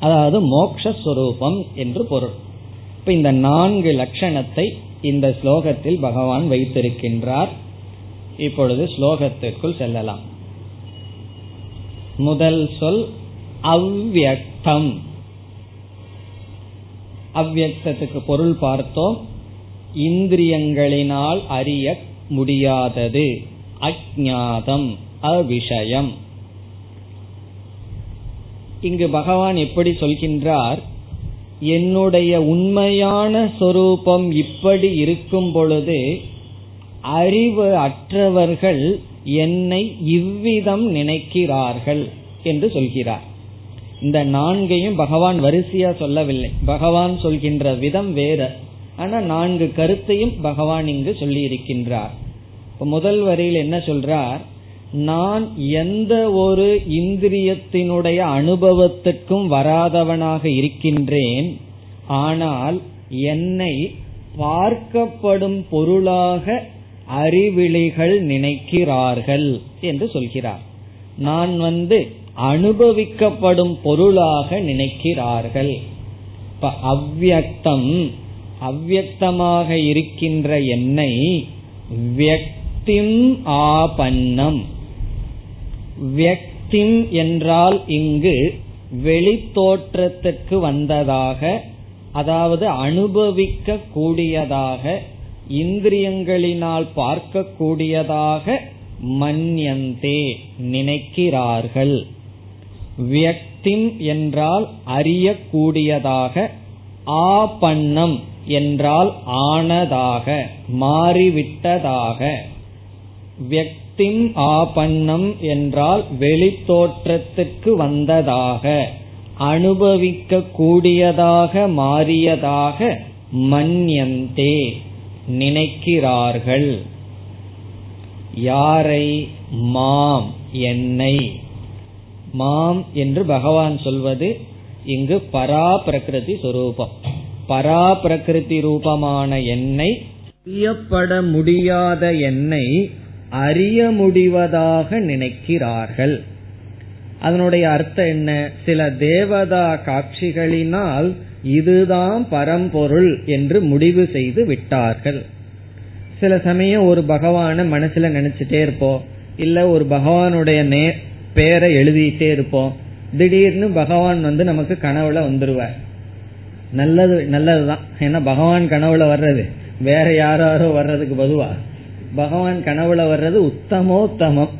அதாவது மோக்ஷஸ்வரூபம் என்று பொருள். இப்ப இந்த நான்கு லட்சணத்தை இந்த ஸ்லோகத்தில் பகவான் வைத்திருக்கின்றார். இப்பொழுது ஸ்லோகத்திற்குள் செல்லலாம். முதல் சொல் அவ்வியக்தம் அவ்வியக்தத்துக்கு பொருள் பார்த்தோம். இந்திரியங்களினால் அறிய முடியாதது. அஜாதம் அவிஷயம். இங்கு பகவான் எப்படி சொல்கின்றார் என்னுடைய உண்மையான சொரூபம் இப்படி இருக்கும் பொழுது அறிவு அற்றவர்கள் என்னை இவ்விதம் நினைக்கிறார்கள் என்று சொல்கிறார். இந்த நான்கையும் பகவான் வரிசையா சொல்லவில்லை. பகவான் சொல்கின்ற விதம் வேற. ஆனா நான்கு கருத்தையும் பகவான் இங்கு சொல்லி இருக்கின்றார் முதல் வரியில் என்ன சொல்றார்? நான் எந்த ஒரு இந்திரியத்தினுடைய அனுபவத்துக்கும் வராதவனாக இருக்கின்றேன். ஆனால் என்னை பார்க்கப்படும் பொருளாக அறிவிழிகள் நினைக்கிறார்கள் என்று சொல்கிறார். நான் வந்து அனுபவிக்கப்படும் பொருளாக நினைக்கிறார்கள். இப்ப அவ்வக்தம் அவ்வக்தமாக இருக்கின்ற என்னை வியக்திம் ஆபன்னம். வியக்திம் என்றால் இங்கு வெளித்தோற்றத்துக்கு வந்ததாக அதாவது அனுபவிக்க கூடியதாக இந்திரியங்களினால் பார்க்கக்கூடியதாக மன்யந்தே நினைக்கிறார்கள். வியக்திம் என்றால் அறியக்கூடியதாக ஆபன்னம் என்றால் ஆனதாக மாறிவிட்டதாக. வியக்திம் ஆபன்னம் என்றால் வெளித்தோற்றத்துக்கு வந்ததாக அனுபவிக்க கூடியதாக மாறியதாக மன்யந்தே நினைக்கிறார்கள். யாரை? மாம் என்னை. மாம் என்று பகவான் சொல்வது இங்கு பரா பிரகிருதி சுரூபம். பரா பிரகிருதி ரூபமான என்னை முடியாத என்னை அறிய முடிவதாக நினைக்கிறார்கள். அதனுடைய அர்த்தம் என்ன? சில தேவதா காட்சிகளினால் இதுதான் பரம்பொருள் என்று முடிவு செய்து விட்டார்கள். சில சமயம் ஒரு பகவான மனசுல நினைச்சிட்டே இருப்போம். இல்ல ஒரு பகவானுடைய நே பேரை எழுதிட்டே இருப்போம். திடீர்னு பகவான் வந்து நமக்கு கனவுல வந்துருவார். நல்லது நல்லதுதான். ஏன்னா பகவான் கனவுல வர்றது. வேற யாரோ வர்றதுக்கு பொதுவா. பகவான் கனவுல வர்றது உத்தமோத்தமம்.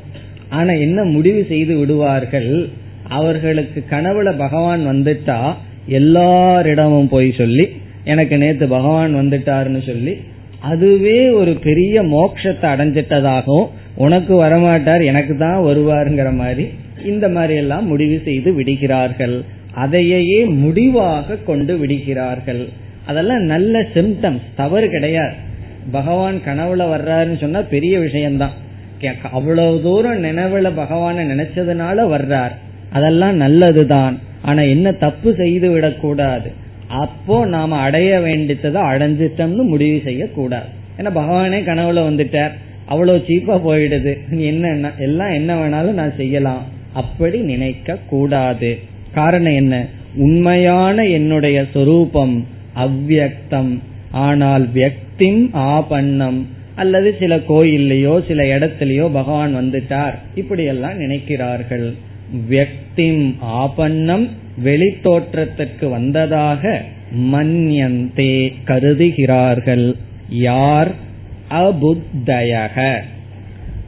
ஆனா என்ன முடிவு செய்து விடுவார்கள்? அவர்களுக்கு கனவுல பகவான் வந்துட்டா எல்லாரிடமும் போய் சொல்லி எனக்கு நேத்து பகவான் வந்துட்டாருன்னு சொல்லி அதுவே ஒரு பெரிய மோட்சத்தை அடைஞ்சிட்டதாகவும் உனக்கு வரமாட்டார் எனக்கு தான் வருவாருங்கிற மாதிரி இந்த மாதிரி எல்லாம் முடிவு செய்து விடுகிறார்கள். அதையே முடிவாக கொண்டு விடுகிறார்கள். அதெல்லாம் நல்ல சிம்டம்ஸ் தவறு கிடையாது. பகவான் கனவுல வர்றாருன்னு சொன்னா பெரிய விஷயம்தான். அவ்வளவு தூரம் நினைவுல பகவான நினைச்சதுனால வர்றார். அதெல்லாம் நல்லதுதான். ஆனா என்ன தப்பு செய்து விடக்கூடாது. அப்போ நாம அடைய வேண்டியதை அடைஞ்சிட்டோம்னு முடிவு செய்யக்கூடாது. ஏன்னா பகவானே கனவுல வந்துட்டார். அவ்வளவு சீப்பா போயிடுது. என்ன எல்லாம் என்ன வேணாலும் நான் செய்யலாம். அப்படி நினைக்க கூடாது காரணம் என்ன? உண்மையான என்னுடைய சொரூபம் அவ்வியக்தம் ஆனால் திம் ஆபன்னம் அல்லது சில கோயில்லையோ சில இடத்திலேயோ பகவான் வந்துட்டார். இப்படி எல்லாம் நினைக்கிறார்கள். வியக்திம் ஆபன்னம் வெளித்தோற்றத்திற்கு வந்ததாக மன்யந்தே கருதுகிறார்கள். யார்? அபுத்தயக.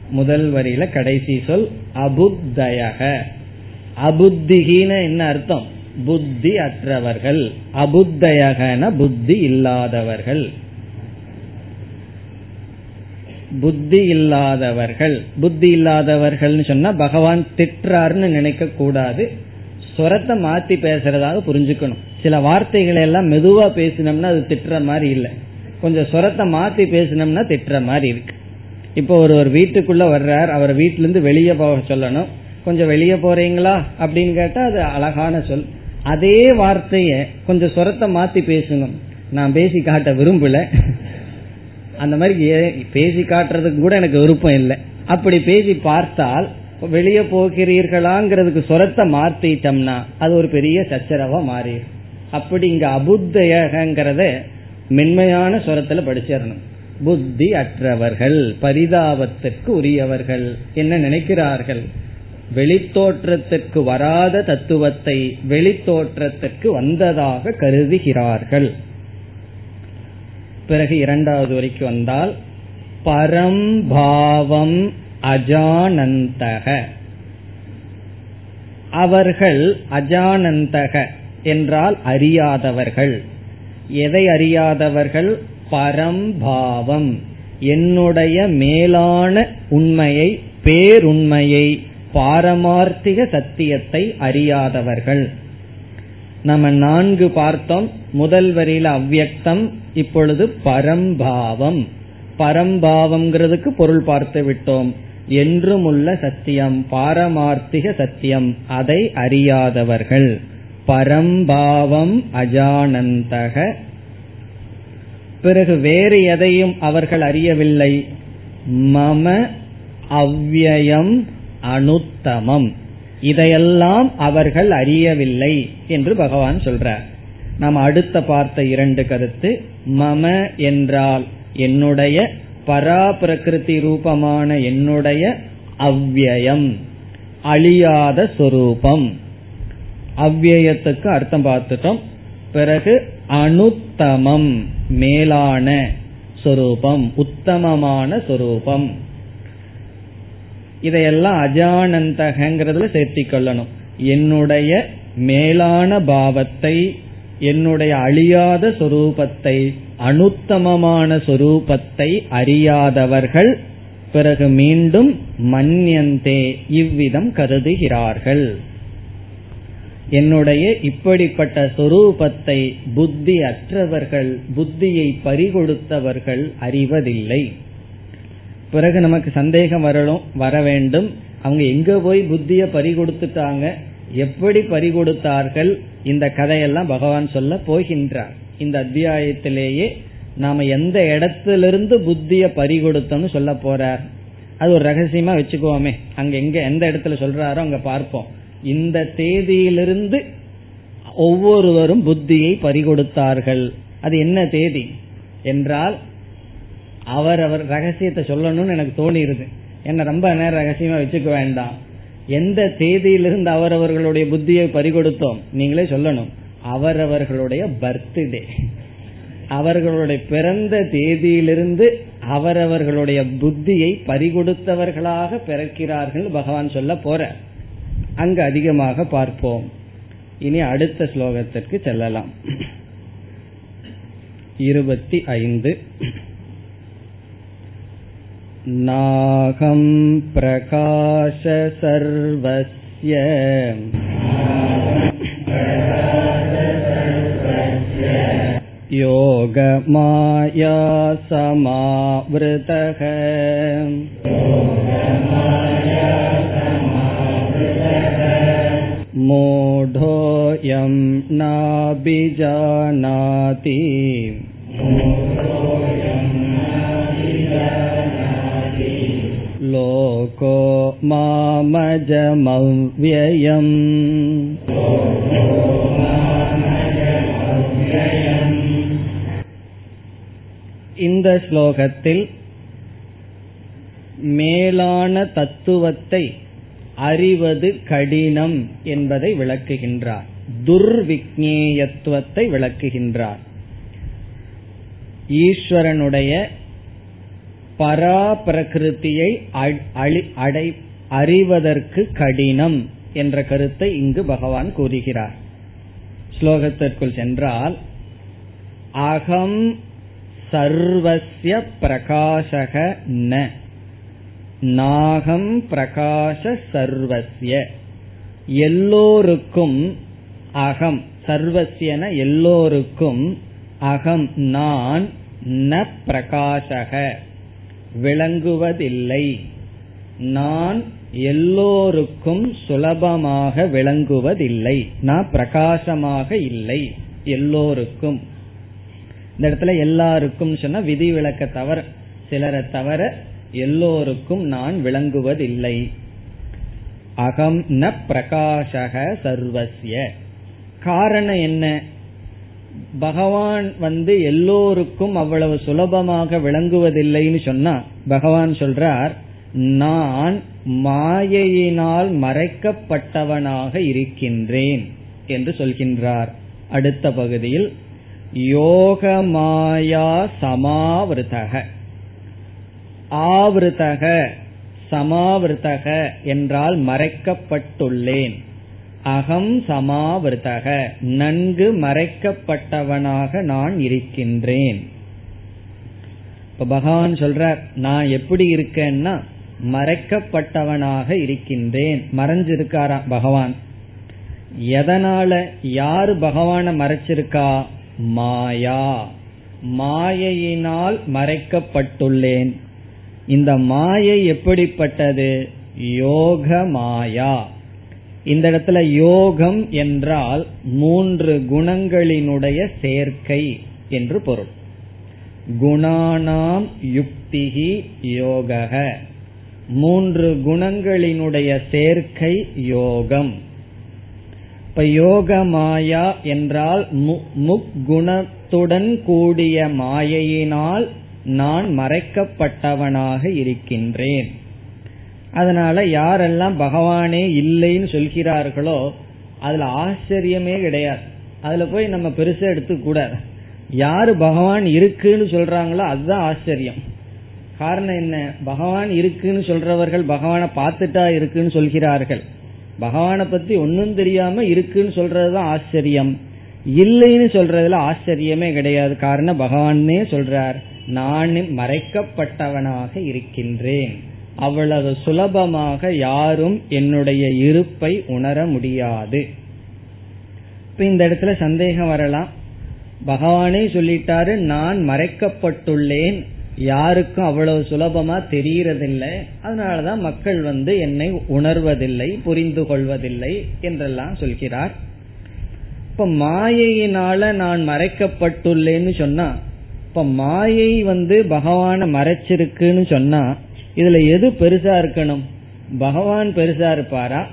முதல் வரியில கடைசி சொல் அபுத்தயக. அபுத்திகின என்ன அர்த்தம்? புத்தி அற்றவர்கள். அபுத்தயகன புத்தி இல்லாதவர்கள். புத்தி இல்லாதவர்கள். புத்தி இல்லாதவர்கள் சொன்னா பகவான் திட்டுறாருன்னு நினைக்க கூடாது ஸ்வரத்தை மாத்தி பேசுறதாக புரிஞ்சுக்கணும். சில வார்த்தைகளை எல்லாம் மெதுவா பேசினோம்னா அது திட்டுற மாதிரி இல்லை. கொஞ்சம் ஸ்வரத்தை மாத்தி பேசினோம்னா திட்டுற மாதிரி இருக்கு. இப்போ ஒரு ஒரு வீட்டுக்குள்ள வர்றார். அவர் வீட்டுல இருந்து வெளியே போக சொல்லணும். கொஞ்சம் வெளியே போறீங்களா? அப்படின்னு கேட்டா அது அழகான சொல். அதே வார்த்தைய கொஞ்சம் சொரத்தை மாத்தி பேசணும் நான் பேசி காட்ட விரும்பல. அந்த மாதிரி பேசி காட்டுறதுக்கு கூட எனக்கு விருப்பம் இல்லை. அப்படி பேசி பார்த்தால் வெளியே போகிறீர்களாங்கிறதுக்கு சொரத்தை மாத்திட்டோம்னா அது ஒரு பெரிய சச்சரவா மாறிடும். அப்படி இங்க அபுத்தயகங்கிறத மென்மையான சுரத்துல படிச்சிடணும். புத்தி அற்றவர்கள் பரிதாபத்திற்கு உரியவர்கள் என்ன நினைக்கிறார்கள்? வெளித்தோற்றத்திற்கு வராத தத்துவத்தை வெளித்தோற்றத்திற்கு வந்ததாக கருதுகிறார்கள். பிறகு இரண்டாவது வரைக்கும் வந்தால் பரம்பாவம் அஜானந்தக. அவர்கள் அஜானந்தக என்றால் அறியாதவர்கள். எதை அறியாதவர்கள்? பரம்பாவம் என்னுடைய மேலான உண்மையை பேருண்மையை பாரமார்த்திக சத்தியத்தை அறியாதவர்கள். நம்ம நான்கு பார்த்தோம். முதல் வரியில அவ்வியக்தம் இப்பொழுது பரம்பாவம். பரம்பாவம்ங்கிறதுக்கு பொருள் பார்த்து விட்டோம். என்றும் உள்ள சத்தியம் பாரமார்த்திக சத்தியம் அதை அறியாதவர்கள். பரம்பாவம் அஜானந்தக. பிறகு வேறு எதையும் அவர்கள் அறியவில்லை. மம அவ்யயம் அனுத்தமம். இதையெல்லாம் அவர்கள் அறியவில்லை என்று பகவான் சொல்றார். நாம் அடுத்த பார்த்த இரண்டு கருத்து மம என்றால் என்னுடைய பரா பிரகிருதி ரூபமான என்னுடைய அவ்யயம் அழியாத சொரூபம். அவ்வியத்துக்கு அர்த்தம் பார்த்துட்டோம். பிறகு அனுத்தமம் மேலான சொரூபம் உத்தமமான சொரூபம். இதையெல்லாம் அஜானந்தகங்கிறதுல சேர்த்திக் கொள்ளணும். என்னுடைய மேலான பாவத்தை என்னுடைய அழியாத சொரூபத்தை அனுத்தமமான சொரூபத்தை அறியாதவர்கள் பிறகு மீண்டும் மன்யந்தே இவ்விதம் கருதுகிறார்கள். என்னுடைய இப்படிப்பட்ட சொரூபத்தை புத்தி அற்றவர்கள் புத்தியை பறிகொடுத்தவர்கள் அறிவதில்லை. பிறகு நமக்கு சந்தேகம் வரலும் வர வேண்டும். அவங்க எங்க போய் புத்திய பறி கொடுத்துட்டாங்க எப்படி பறிகொடுத்தார்கள் இந்த கதையெல்லாம் பகவான் சொல்ல போகின்றார். இந்த அத்தியாயத்திலேயே நாம எந்த இடத்திலிருந்து புத்திய பறிகொடுத்தோம்னு சொல்ல போறார். அது ஒரு ரகசியமா வச்சுக்குவோமே. அங்க எங்க எந்த இடத்துல சொல்றாரோ அங்க பார்ப்போம். இந்த தேதியிலிருந்து ஒவ்வொருவரும் புத்தியை பறிகொடுத்தார்கள். அது என்ன தேதி? என்றால் அவர் அவர் ரகசியத்தை சொல்லணும்னு எனக்கு தோணிருது. என்ன ரொம்ப நேரம் ரகசியமா வச்சுக்க வேண்டாம். எந்த தேதியிலிருந்து அவரவர்களுடைய புத்தியை பறிகொடுத்தோம்? நீங்களே சொல்லணும். அவரவர்களுடைய பர்த்டே அவர்களுடைய பிறந்த தேதியிலிருந்து அவரவர்களுடைய புத்தியை பறிகொடுத்தவர்களாக பிறக்கிறார்கள் பகவான் சொல்ல போற. அங்கு அதிகமாக பார்ப்போம். இனி அடுத்த ஸ்லோகத்திற்கு செல்லலாம். இருபத்தி ஐந்து. नाहं प्रकाश सर्वस्य योगमाया समावृतः मूढोऽयं नाभिजानाति लोको मामजमव्ययम् இந்த ஸ்லோகத்தில் மேலான தத்துவத்தை அறிவது கடினம் என்பதை விளக்குகின்றார் துர்விக்னேயத்துவத்தை விளக்குகின்றார் ஈஸ்வரனுடைய பராபிரகிருத்தியை அடை அறிவதற்கு கடினம் என்ற கருத்தை இங்கு பகவான் கூறுகிறார். ஸ்லோகத்திற்குள் சென்றால் அகம் சர்வசிய பிரகாசக ந நாகம் பிரகாச சர்வசிய எல்லோருக்கும் அகம் சர்வசியன எல்லோருக்கும் அகம் நான் ந பிரகாசக. விளங்குவதில்லை. நான் எல்லோருக்கும் சுலபமாக விளங்குவதில்லை. நான் பிரகாசமாக இல்லை. எல்லோருக்கும். இந்த இடத்துல எல்லாருக்கும் சொன்னா விதி விளக்க தவிர சிலரை தவிர எல்லோருக்கும் நான் விளங்குவதில்லை. அகம் ந பிரகாசக சர்வசிய காரணம் என்ன? பகவான் வந்து எல்லோருக்கும் அவ்வளவு சுலபமாக விளங்குவதில்லைன்னு சொன்னா பகவான் சொல்றார் நான் மாயையினால் மறைக்கப்பட்டவனாக இருக்கின்றேன் என்று சொல்கின்றார். அடுத்த பகுதியில் யோக மாயா சமாவிருத்தக. ஆவிருத்தக சமாவிருத்தக என்றால் மறைக்கப்பட்டுள்ளேன். அகம் சமாவிருத்தக. நன்கு மறைக்கப்பட்டவனாக நான் இருக்கின்றேன். இப்ப பகவான் சொல்றார் நான் எப்படி இருக்கேன்னா மறைக்கப்பட்டவனாக இருக்கின்றேன். மறைஞ்சிருக்காரா பகவான். எதனால யாரு பகவான மறைச்சிருக்கா? மாயா. மாயையினால் மறைக்கப்பட்டுள்ளேன். இந்த மாயை எப்படிப்பட்டது? யோக மாயா இந்த இடத்துல யோகம் என்றால் மூன்று குணங்களினுடைய சேர்க்கை என்று பொருள். குணானாம் யுக்திகி யோகக மூன்று குணங்களினுடைய சேர்க்கை யோகம். இப்ப யோக மாயா என்றால் முக்குணத்துடன் கூடிய மாயையினால் நான் மறைக்கப்பட்டவனாக இருக்கின்றேன். அதனால யாரெல்லாம் பகவானே இல்லைன்னு சொல்கிறார்களோ அதுல ஆச்சரியமே கிடையாது. அதுல போய் நம்ம பெருசா எடுத்துக்கூடாது யாரு பகவான் இருக்குன்னு சொல்றாங்களோ அதுதான் ஆச்சரியம். காரணம் என்ன? பகவான் இருக்குன்னு சொல்றவர்கள் பகவானை பார்த்துட்டா இருக்குன்னு சொல்கிறார்கள். பகவானை பத்தி ஒன்னும் தெரியாம இருக்குன்னு சொல்றதுதான் ஆச்சரியம். இல்லைன்னு சொல்றதுல ஆச்சரியமே கிடையாது. காரணம் பகவானே சொல்றார் நான் மறைக்கப்பட்டவனாக இருக்கின்றேன். அவ்வளவு சுலபமாக யாரும் என்னுடைய இருப்பை உணர முடியாது. இப்ப இந்த இடத்துல சந்தேகம் வரலாம். பகவானே சொல்லிட்டாரு நான் மறைக்கப்பட்டுள்ளேன். யாருக்கும் அவ்வளவு சுலபமா தெரியறதில்லை அதனாலதான் மக்கள் வந்து என்னை உணர்வதில்லை புரிந்து கொள்வதில்லை என்றெல்லாம் சொல்கிறார். இப்ப மாயையினால நான் மறைக்கப்பட்டுள்ளேன்னு சொன்னா இப்ப மாயை வந்து பகவான மறைச்சிருக்குன்னு சொன்னா இதுல எது பெருசா இருக்கணும்? பகவான் பெருசா இருப்பாரா?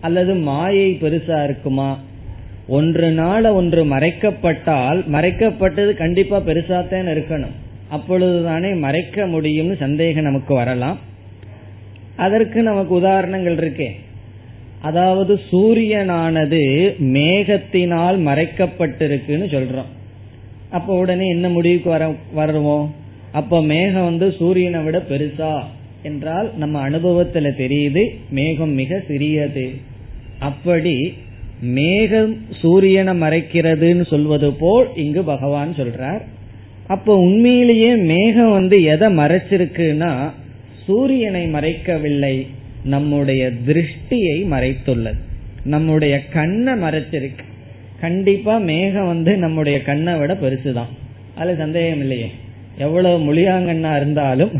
அல்லது மாயை பெருசா இருக்குமா? ஒன்று நாள ஒன்று மறைக்கப்பட்டால் மறைக்கப்பட்டது கண்டிப்பா பெருசாத்தான் இருக்கணும். அப்பொழுதுதானே மறைக்க முடியும்னு சந்தேகம் நமக்கு வரலாம். அதற்கு நமக்கு உதாரணங்கள் இருக்கே. அதாவது சூரியனானது மேகத்தினால் மறைக்கப்பட்டிருக்குன்னு சொல்றோம். அப்ப உடனே என்ன முடிவுக்கு வர வருவோம்? அப்ப மேகம் வந்து சூரியனை விட பெருசா என்றால் நம்ம அனுபவத்துல தெரியுது மேகம் மிக சிறியது. அப்படி மேகம் சூரியனை மறைக்கிறதுன்னு சொல்வது போல் இங்கு பகவான் சொல்றார். அப்போ உண்மையிலேயே மேகம் வந்து எதை மறைச்சிருக்குன்னா சூரியனை மறைக்கவில்லை நம்முடைய திருஷ்டியை மறைத்துள்ளது. நம்முடைய கண்ணை மறைச்சிருக்கு. கண்டிப்பா மேகம் வந்து நம்முடைய கண்ணை விட பெருசுதான். அதுல சந்தேகம் இல்லையே. எவ்வளவு மொழியாங்கண்ணா இருந்தாலும்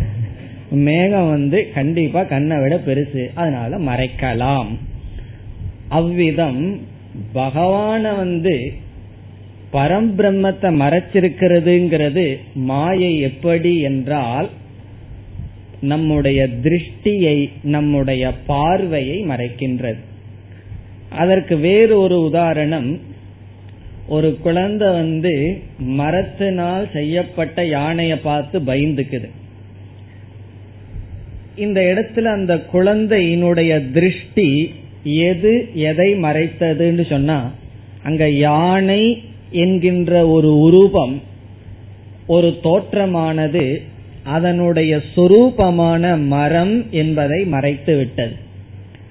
மேகம் வந்து கண்டிப்பா கண்ணை விட பெருசு. அதனால மறைக்கலாம். அவ்விதம் பகவான வந்து பரம்பிரம்மத்தை மறைச்சிருக்கிறதுங்கிறது மாயை எப்படி என்றால் நம்முடைய திருஷ்டியை நம்முடைய பார்வையை மறைக்கின்றது. அதற்கு வேறு ஒரு உதாரணம். ஒரு குழந்தை வந்து மரத்தினால் செய்யப்பட்ட யானையை பார்த்து பயந்துக்குது. இந்த இடத்துல அந்த குழந்தையினுடைய திருஷ்டி எது எதை மறைத்ததுன்னு சொன்னா அங்க யானை என்கின்ற ஒரு உருவம் ஒரு தோற்றமானது அதனுடைய சொரூபமான மரம் என்பதை மறைத்து விட்டது.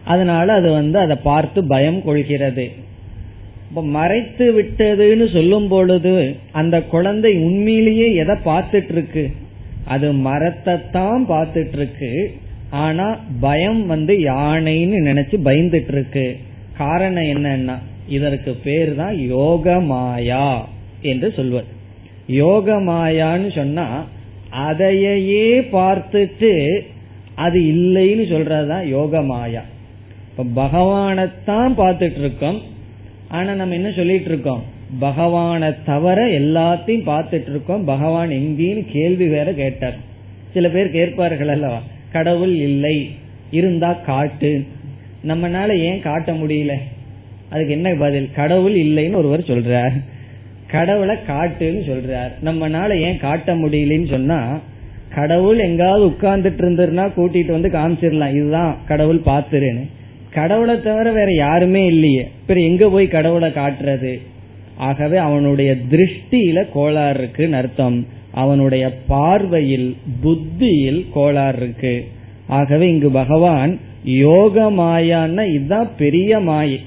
அதனால அது வந்து அதை பார்த்து பயம் கொள்கிறது. இப்ப மறைத்து விட்டதுன்னு சொல்லும் பொழுது அந்த குழந்தை உண்மையிலேயே எதை பார்த்துட்டு இருக்கு? அது மரத்தை தான் பார்த்துட்டு இருக்கு ஆனா பயம் வந்து யானைன்னு நினைச்சு பயந்துட்டு இருக்கு காரணம் என்னன்னா இதற்கு பேர் தான் யோக மாயா என்று சொல்வது. யோக மாயான்னு சொன்னா அதையே பார்த்துட்டு அது இல்லைன்னு சொல்றதுதான் யோக மாயா இப்ப பகவானைத்தான் பார்த்துட்டு இருக்கோம் ஆனா நம்ம என்ன சொல்லிட்டு இருக்கோம் பகவானை தவிர எல்லாத்தையும் பார்த்துட்டு இருக்கோம் பகவான் எங்கேன்னு கேள்வி வேற கேட்டார். சில பேர் கேட்பார்கள் அல்லவா? கடவுள் இல்லை இருந்தா காட்டு. நம்மனால ஏன் காட்ட முடியல? அதுக்கு என்ன பதில்? கடவுள் இல்லைன்னு ஒருவர் சொல்றார். கடவுளை காட்டுன்னு சொல்றார். நம்மனால ஏன் காட்ட முடியலன்னு சொன்னா கடவுள் எங்காவது உட்கார்ந்துட்டு இருந்துருன்னா கூட்டிட்டு வந்து காமிச்சிடலாம். இதுதான் கடவுள் பாத்துருன்னு கடவுளை தவிர வேற யாருமே இல்லையே. பிற எங்க போய் கடவுளை காட்டுறது? ஆகவே அவனுடைய திருஷ்டியில கோளாறு இருக்குன்னு அர்த்தம். அவனுடைய பார்வையில் புத்தியில் கோளாறு இருக்கு. ஆகவே இங்கு பகவான் யோக மாயான்னா இதுதான் பெரிய மாயை.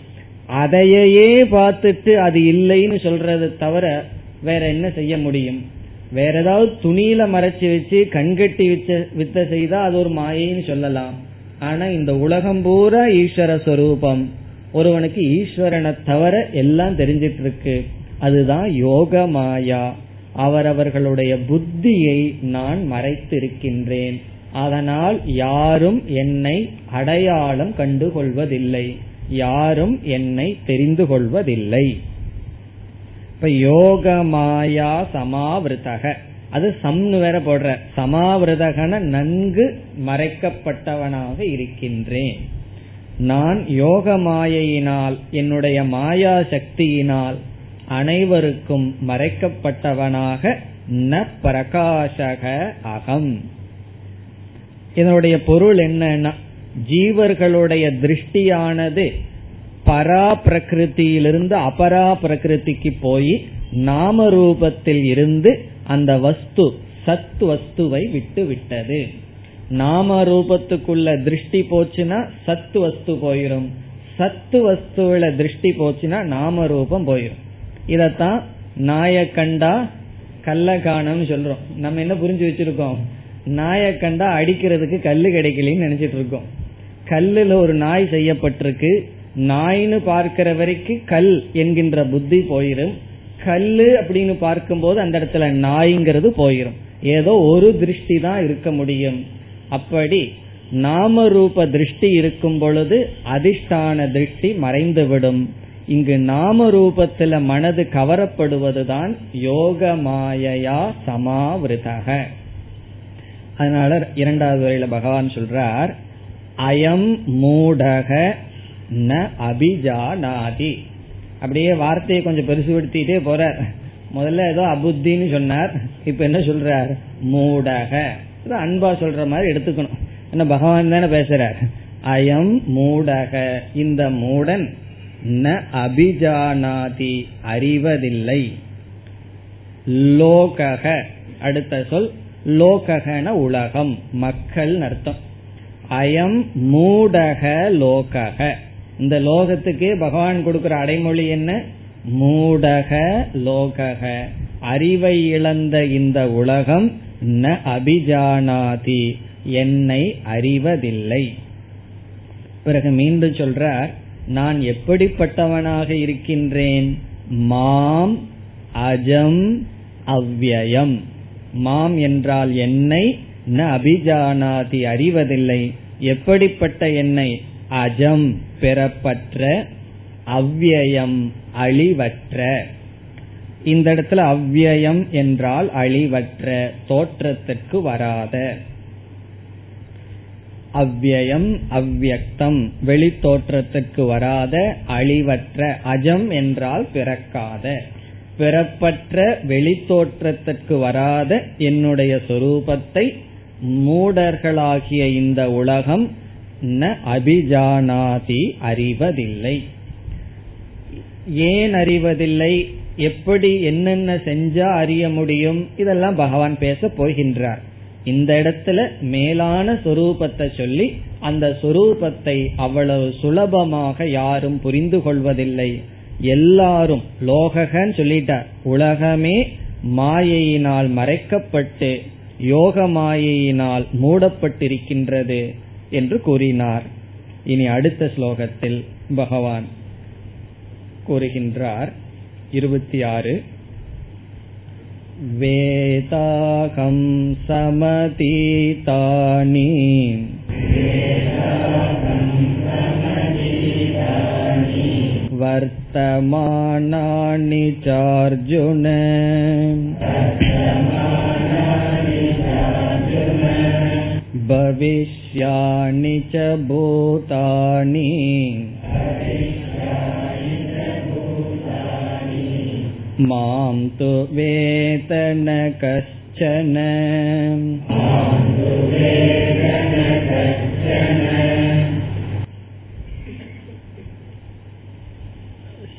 அதையே பார்த்துட்டு அது இல்லைன்னு சொல்றது தவிர வேற என்ன செய்ய முடியும்? வேற ஏதாவது துணியில மறைச்சு வச்சு கண்கட்டி வித்த வித்த செய்தா அது ஒரு மாயைன்னு சொல்லலாம். ஆனா இந்த உலகம் பூரா ஈஸ்வர சொரூபம் ஒருவனுக்கு ஈஸ்வரனை தவிர எல்லாம் தெரிஞ்சிட்டு இருக்கு அதுதான் யோக மாயா அவரவர்களுடைய புத்தியை நான் மறைத்திருக்கின்றேன். அதனால் யாரும் என்னை அடையாளம் கண்டுகொள்வதில்லை. யாரும் என்னை தெரிந்து கொள்வதில்லை இப்ப யோக மாயா சமாவிருத்தக. அது சம்னு வேற போடுற. சமாவிரதகன நன்கு மறைக்கப்பட்டவனாக இருக்கின்றேன். நான் யோக மாயையினால் என்னுடைய மாயா சக்தியினால் அனைவருக்கும் மறைக்கப்பட்டவனாக ந பிரகாசக அகம். இதனுடைய பொருள் என்னன்னா ஜீவர்களுடைய திருஷ்டியானது பரா பிரகிருத்தியிலிருந்து அபரா பிரகிருதிக்கு போய் நாம ரூபத்தில் இருந்து அந்த வஸ்து சத் வஸ்துவை விட்டு விட்டது நாம ரூபத்துக்குள்ள திருஷ்டி போச்சுன்னா சத்து வஸ்து போயிரும். சத்து வஸ்துவில திருஷ்டி போச்சுன்னா நாம ரூபம் போயிரும். இதத்தான் நாய கண்டா கல்ல காணம்னு சொல்றோம். நம்ம என்ன புரிஞ்சு வச்சிருக்கோம்? நாய கண்டா அடிக்கிறதுக்கு கல்லு கிடைக்கலன்னு நினைச்சிட்டு இருக்கோம். கல்லுல ஒரு நாய் செய்யப்பட்டிருக்கு. நாய்னு பார்க்கிற வரைக்கும் கல் என்கின்ற புத்தி போயிரும். கல்லு அப்படின்னு பார்க்கும்போது அந்த இடத்துல நாய்ங்கிறது போயிரும். ஏதோ ஒரு திருஷ்டி தான் இருக்க முடியும். அப்படி நாம ரூப திருஷ்டி இருக்கும் பொழுது அதிஷ்டான திருஷ்டி மறைந்துவிடும். இங்கு நாம ரூபத்துல மனது கவரப்படுவதுதான் யோக மாயையா சமாவிருதக. அதனால இரண்டாவது வரையில பகவான் சொல்றார் அயம் மூடக ந அபிஜானாதி. அப்படியே வார்த்தையை கொஞ்சம் பெருசுபடுத்திட்டே போறார். முதல்ல ஏதோ அபுத்தின்னு சொன்னார் இப்ப என்ன சொல்றார்? மூடக. அன்பா சொல்ற மாதிரி எடுத்துக்கணும். என்ன பகவான் தானே பேசுறார். அயம் மூடக. இந்த மூடன் ந அபிஜானாதி அறிவதில்லை. லோகக. அடுத்த சொல் லோககன உலகம். மக்கள் அர்த்தம். அயம் மூடக லோகக. இந்த லோகத்துக்கு பகவான் கொடுக்கிற அடைமொழி என்ன? மூடக லோகக. அறிவை இழந்த இந்த உலகம் ந அபிஜானாதி என்னை அறிவதில்லை. பிறகு மீண்டும் சொல்றார் நான் எப்படிப்பட்டவனாக இருக்கின்றேன்? மாம் அஜம் அவ்வயம். மாம் என்றால் என்னை ந அபிஜானாதி அறிவதில்லை. எப்படிப்பட்ட என்னை? அஜம் பெறப்பற்ற அவ்வயம் அழிவற்ற. இந்த இடத்துல அவ்வியம் என்றால் அழிவற்ற தோற்றத்திற்கு வராத. அவ்வியம் அவ்வக்தம் வெளி தோற்றத்துக்கு வராத அழிவற்ற அஜம் என்றால் பிறக்காத. பிறப்பற்ற வெளி தோற்றத்திற்கு வராத என்னுடைய சொரூபத்தை மூடர்களாகிய இந்த உலகம் ந அபிஜானாதி அறிவதில்லை. ஏன் அறிவதில்லை? எப்படி என்னென்ன செஞ்சா அறிய முடியும்? இதெல்லாம் பகவான் பேச போகின்றார். இந்த இடத்துல மேலான சொரூபத்தை சொல்லி அந்த சொரூபத்தை அவ்வளவு சுலபமாக யாரும் புரிந்து கொள்வதில்லை. எல்லாரும் லோககன்னு சொல்லிட்டார் உலகமே மாயையினால் மறைக்கப்பட்டு யோக மாயையினால் மூடப்பட்டிருக்கின்றது என்று கூறினார். இனி அடுத்த ஸ்லோகத்தில் பகவான் கூறுகின்றார் இருபத்தி ஆறு वेदाहं समतीतानि वर्तमानानि चार्जुन भविष्याणि च भूतानि मां तु वेद न कश्चन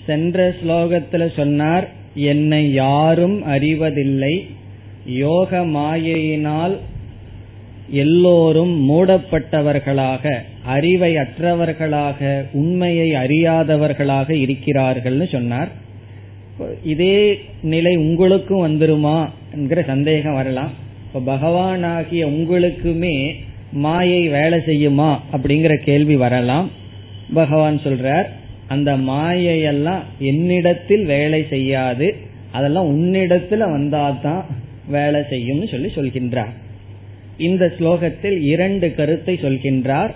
சென்ற ஸ்லோகத்துல சொன்னார் என்னை யாரும் அறிவதில்லை யோக மாயையினால் எல்லோரும் மூடப்பட்டவர்களாக அறிவை அற்றவர்களாக உண்மையை அறியாதவர்களாக இருக்கிறார்கள்னு சொன்னார் இதே நிலை உங்களுக்கும் வந்துருமா என்கிற சந்தேகம் வரலாம். இப்ப பகவானாகிய உங்களுக்குமே மாயை வேலை செய்யுமா அப்படிங்கிற கேள்வி வரலாம். பகவான் சொல்றார் அந்த மாயையெல்லாம் என்னிடத்தில் வேலை செய்யாது அதெல்லாம் உன்னிடத்துல வந்தாதான் வேலை செய்யும்னு சொல்லி சொல்கின்றார். இந்த ஸ்லோகத்தில் இரண்டு கருத்தை சொல்கின்றார்.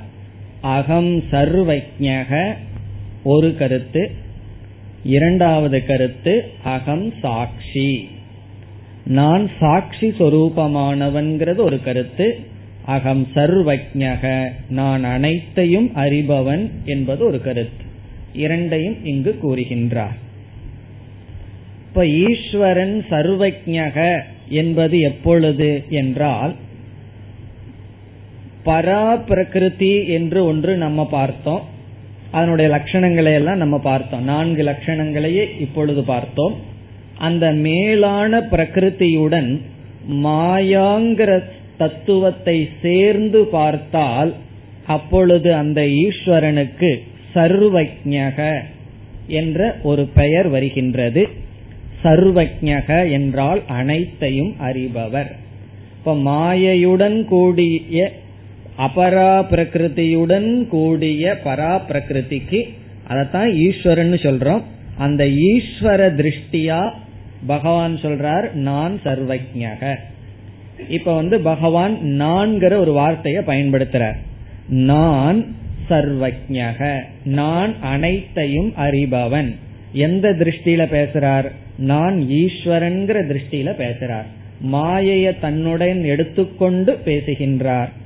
அகம் சர்வஜக ஒரு கருத்து இரண்டாவது கருத்து அகம் சாட்சி. நான் சாட்சி சொரூபமானவன்கிறது ஒரு கருத்து அகம் சர்வஜக நான் அனைத்தையும் அறிபவன் என்பது ஒரு கருத்து. இரண்டையும் இங்கு கூறுகின்றார். இப்ப ஈஸ்வரன் சர்வஜக என்பது எப்பொழுது என்றால் பரா பிரகிருதி என்று ஒன்று நம்ம பார்த்தோம். அதனுடைய லட்சணங்களை எல்லாம் நம்ம பார்த்தோம். நான்கு லட்சணங்களையே இப்பொழுது பார்த்தோம். அந்த மேலான பிரகிருதியுடன் மாயாங்கிற தத்துவத்தை சேர்ந்து பார்த்தால் அப்பொழுது அந்த ஈஸ்வரனுக்கு சர்வஜக என்ற ஒரு பெயர் வருகின்றது. சர்வஜக என்றால் அனைத்தையும் அறிபவர். இப்ப மாயையுடன் கூடிய அபரா பிரகிருதியுடன் கூடிய பரா பிரகிருதிக்கு அதத்தான் ஈஸ்வரன் சொல்றோம். அந்த ஈஸ்வர திருஷ்டியா பகவான் சொல்றார் நான் சர்வஜக இப்ப வந்து பகவான் நான்கிற ஒரு வார்த்தையை பயன்படுத்துறார். நான் சர்வஜக நான் அனைத்தையும் அறிபவன். எந்த திருஷ்டியில பேசுறார்? நான் ஈஸ்வரன்கிற திருஷ்டியில பேசுறார். மாயைய தன்னுடன் எடுத்துக்கொண்டு பேசுகின்றார்.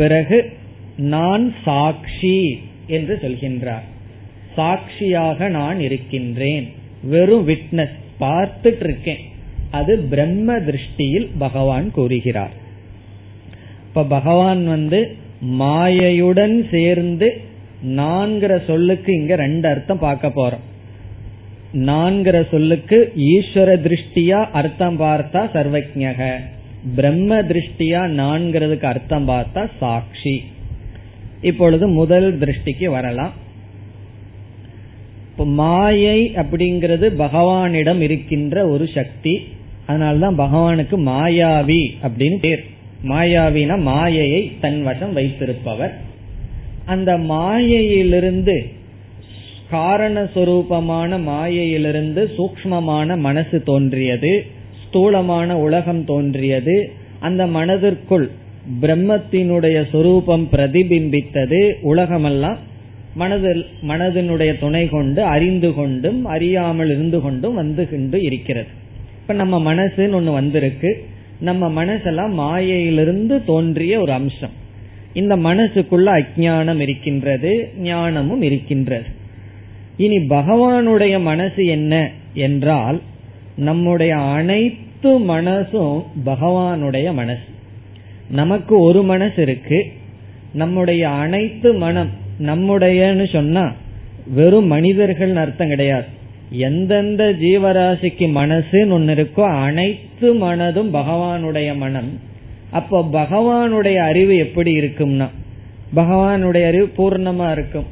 பிறகு நான் சாட்சி என்று சொல்கின்றார். சாட்சியாக நான் இருக்கின்றேன். வெறும் விட்னஸ் பார்த்துட்டு இருக்கேன் அது பிரம்ம திருஷ்டியில் பகவான் கூறுகிறார். இப்ப பகவான் வந்து மாயையுடன் சேர்ந்து நான்கிற சொல்லுக்கு இங்க ரெண்டு அர்த்தம் பார்க்க போறோம். நான்கிற சொல்லுக்கு ஈஸ்வர திருஷ்டியா அர்த்தம் பார்த்தா சர்வஜக பிரம்ம திருஷ்டியா நான்கிறதுக்கு அர்த்தம் பார்த்தா சாட்சி. இப்பொழுது முதல் திருஷ்டிக்கு வரலாம். மாயை அப்படிங்கிறது பகவானிடம் இருக்கின்ற ஒரு சக்தி. அதனால்தான் பகவானுக்கு மாயாவி அப்படின்னு பேர். மாயாவினா மாயையை தன் வசம் வைத்திருப்பவர். அந்த மாயையிலிருந்து காரண சொரூபமான மாயையிலிருந்து சூக்மமான மனசு தோன்றியது. ஸ்தூலமான உலகம் தோன்றியது. அந்த மனதிற்குள் பிரம்மத்தினுடைய சொரூபம் பிரதிபிம்பித்தது. உலகமெல்லாம் மனதில் மனதினுடைய துணை கொண்டு அறிந்து கொண்டும் அறியாமல் இருந்து கொண்டும் வந்து கொண்டு இருக்கிறது. இப்ப நம்ம மனசுன்னு ஒண்ணு வந்திருக்கு. நம்ம மனசெல்லாம் மாயையிலிருந்து தோன்றிய ஒரு அம்சம். இந்த மனசுக்குள்ள அஜானம் இருக்கின்றது ஞானமும் இருக்கின்றது. இனி பகவானுடைய மனசு என்ன என்றால் நம்முடைய அனைத்து மனசும் பகவானுடைய மனசு. நமக்கு ஒரு மனசு இருக்கு. நம்முடைய அனைத்து மனம் நம்முடையன்னு சொன்னா வெறும் மனிதர்கள் அர்த்தம் கிடையாது. எந்தெந்த ஜீவராசிக்கு மனசுன்னு ஒன்னு இருக்கோ அனைத்து மனதும் பகவானுடைய மனம். அப்போ பகவானுடைய அறிவு எப்படி இருக்கும்னா பகவானுடைய அறிவு பூர்ணமா இருக்கும்.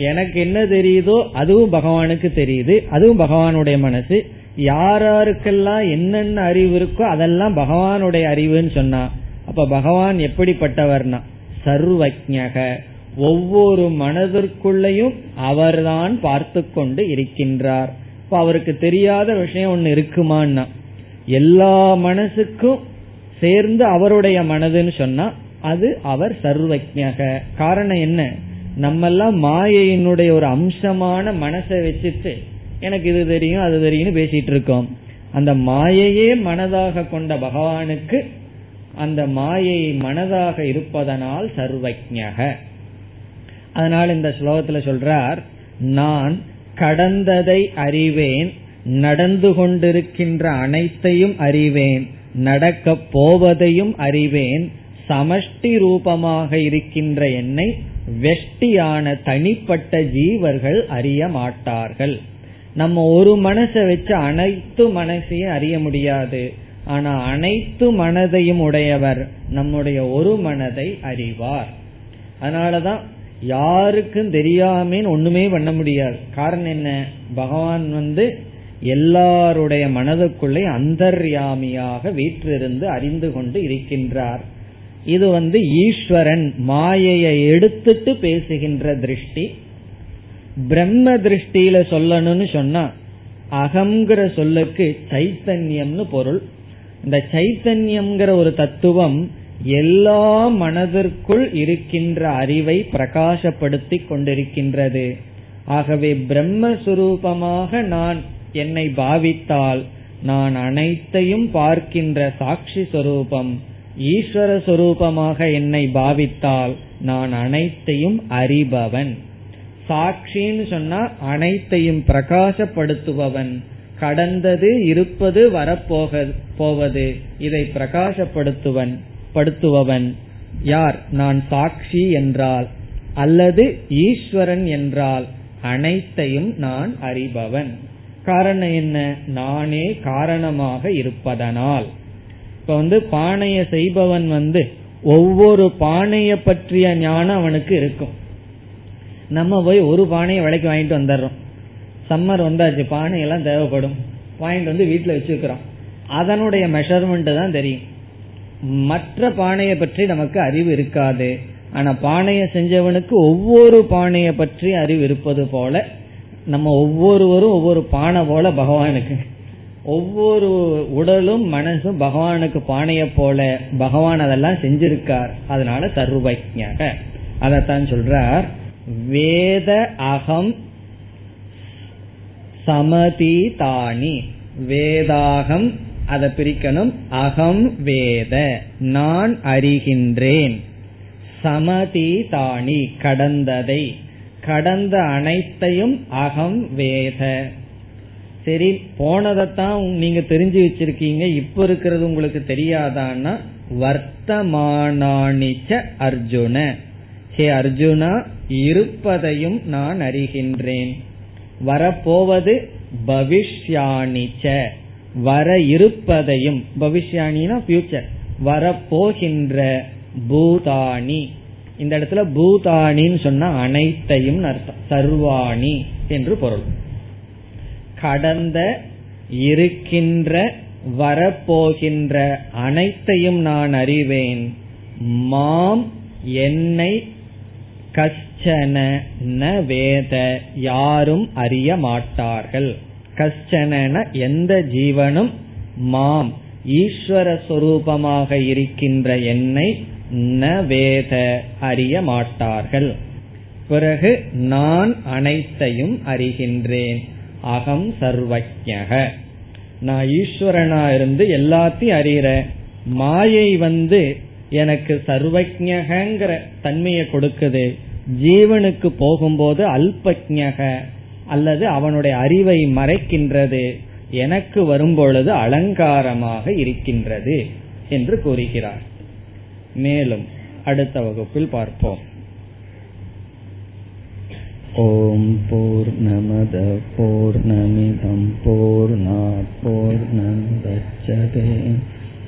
எனக்கு என்ன தெரியுதோ அதுவும் பகவானுக்கு தெரியுது அதுவும் பகவானுடைய மனசு. யாராருக்கெல்லாம் என்னென்ன அறிவு இருக்கோ அதெல்லாம் பகவானுடைய அறிவுன்னு சொன்னா. அப்ப பகவான் எப்படிப்பட்டவர்னா சர்வஜக ஒவ்வொரு மனதிற்குள்ளேயும் அவர்தான் பார்த்து கொண்டு இருக்கின்றார். இப்ப அவருக்கு தெரியாத விஷயம் ஒண்ணு இருக்குமான்னா எல்லா மனசுக்கும் சேர்ந்து அவருடைய மனதுன்னு சொன்னா அது அவர் சர்வஜக காரணம் என்ன? நம்மெல்லாம் மாயையினுடைய ஒரு அம்சமான மனசை வச்சுட்டு எனக்கு இது தெரியும் அது தெரியும்னு பேசிட்டு இருக்கோம். அந்த மாயையே மனதாக கொண்ட பகவானுக்கு அந்த மாயை மனதாக இருப்பதனால் சர்வஜக அதனால் இந்த ஸ்லோகத்துல சொல்றார் நான் கடந்ததை அறிவேன் நடந்து கொண்டிருக்கின்ற அனைத்தையும் அறிவேன் நடக்கப் போவதையும் அறிவேன் சமஷ்டி ரூபமாக இருக்கின்ற என்னை வெஷ்டியான தனிப்பட்ட ஜீவர்கள் அறிய மாட்டார்கள். நம்ம ஒரு மனசை வச்சு அனைத்து மனசையும் அறிய முடியாது. ஆனா அனைத்து மனதையும் உடையவர் நம்முடைய ஒரு மனதை அறிவார். அதனாலதான் யாருக்கும் தெரியாமன்னு ஒண்ணுமே பண்ண முடியாது. காரணம் என்ன? பகவான் வந்து எல்லாருடைய மனதுக்குள்ளே அந்தர்யாமியாக வீற்றிருந்து அறிந்து கொண்டு இருக்கின்றார். இது வந்து ஈஸ்வரன் மாயையை எடுத்துட்டு பேசுகின்ற திருஷ்டி. பிரம்ம திருஷ்டியில சொல்லணும்னு சொன்னா அகங்கிற சொல்லுக்கு சைத்தன்யம்னு பொருள். இந்த சைத்தன்யம்ங்கிற ஒரு தத்துவம் எல்லா மனதிற்குள் இருக்கின்ற அறிவை பிரகாசப்படுத்தி கொண்டிருக்கின்றது. ஆகவே பிரம்மஸ்வரூபமாக நான் என்னை பாவித்தால் நான் அனைத்தையும் பார்க்கின்ற சாட்சி சொரூபம் ஈஸ்வர சொரூபமாக என்னை பாவித்தால் நான் அனைத்தையும் அறிபவன். சாட்சின்னு சொன்னா அனைத்தையும் பிரகாசப்படுத்துபவன். கடந்தது இருப்பது வரப்போக போவது. இதை பிரகாசப்படுத்துவன் படுத்துபவன். யார்? நான் சாட்சி என்றால் அல்லது ஈஸ்வரன் என்றால் அனைத்தையும் நான் அறிபவன். காரணம் என்ன? நானே காரணமாக இருப்பதனால். இப்ப வந்து பானைய செய்பவன் வந்து ஒவ்வொரு பானைய பற்றிய ஞானம் அவனுக்கு இருக்கும். நம்ம போய் ஒரு பானையை விலைக்கு வாங்கிட்டு வந்துடுறோம். சம்மர் வந்தாச்சு பானையெல்லாம் தேவைப்படும். வாங்கிட்டு வந்து வீட்டில் வச்சிருக்கிறோம். அதனுடைய மெஷர்மெண்ட் தான் தெரியும். மற்ற பானையை பற்றி நமக்கு அறிவு இருக்காது. ஆனா பானையை செஞ்சவனுக்கு ஒவ்வொரு பானையை பற்றி அறிவு இருப்பது போல நம்ம ஒவ்வொருவரும் ஒவ்வொரு பானை போல பகவானுக்கு. ஒவ்வொரு உடலும் மனசும் பகவானுக்கு பானைய போல பகவான் அதெல்லாம் செஞ்சிருக்கார். அதனால சர்வஜக அதைத்தான் சொல்றார். வேத அகம் சமதிதானி. வேதாகம் அதை பிரிக்கணும். அகம் வேத. நான் அறிகின்றேன். சமதிதாணி கடந்ததை. கடந்த அனைத்தையும் அகம் வேத. சரி போனதைத்தான் நீங்க தெரிஞ்சு வச்சிருக்கீங்க. இப்ப இருக்கிறது உங்களுக்கு தெரியாதான்னா வர்த்தமானிச்ச அர்ஜுன. ஹே அர்ஜுனா இருப்பதையும் நான் அறிகின்றேன். வரப்போவது பவிஷ்யாணிச்ச வர இருப்பதையும் பவிஷ்யாணினா பியூச்சர் வரப்போகின்ற பூதானி இந்த இடத்துல பூதானின்னு சொன்னா அனைத்தையும் அர்த்தம். சர்வாணி என்று பொருள். கடந்த இருக்கின்ற வரப்போகின்ற அனைத்தையும் நான் அறிவேன். மாம் என்னை கஷ்டன ந வேத யாரும் அறிய மாட்டார்கள். கஷ்டன எந்த ஜீவனும் மாம். ஈஸ்வர சொரூபமாக இருக்கின்ற என்னை ந வேத அறிய மாட்டார்கள். பிறகு நான் அனைத்தையும் அறிகின்றேன். அகம் சர்வஜக நான் ஈஸ்வரனா இருந்து எல்லாத்தையும் அறிகிற மாயை வந்து எனக்கு சர்வஜகங்கிற தன்மையை கொடுக்குது ஜீவனுக்கு போகும்போது அல்பஜக அல்லது அவனுடைய அறிவை மறைக்கின்றது எனக்கு வரும்பொழுது அலங்காரமாக இருக்கின்றது என்று கூறுகிறார் மேலும் அடுத்த வகுப்பில் பார்ப்போம் ॐ पूर्णमदपूर्णमिदं पूर्णापूर्णन्दच्छते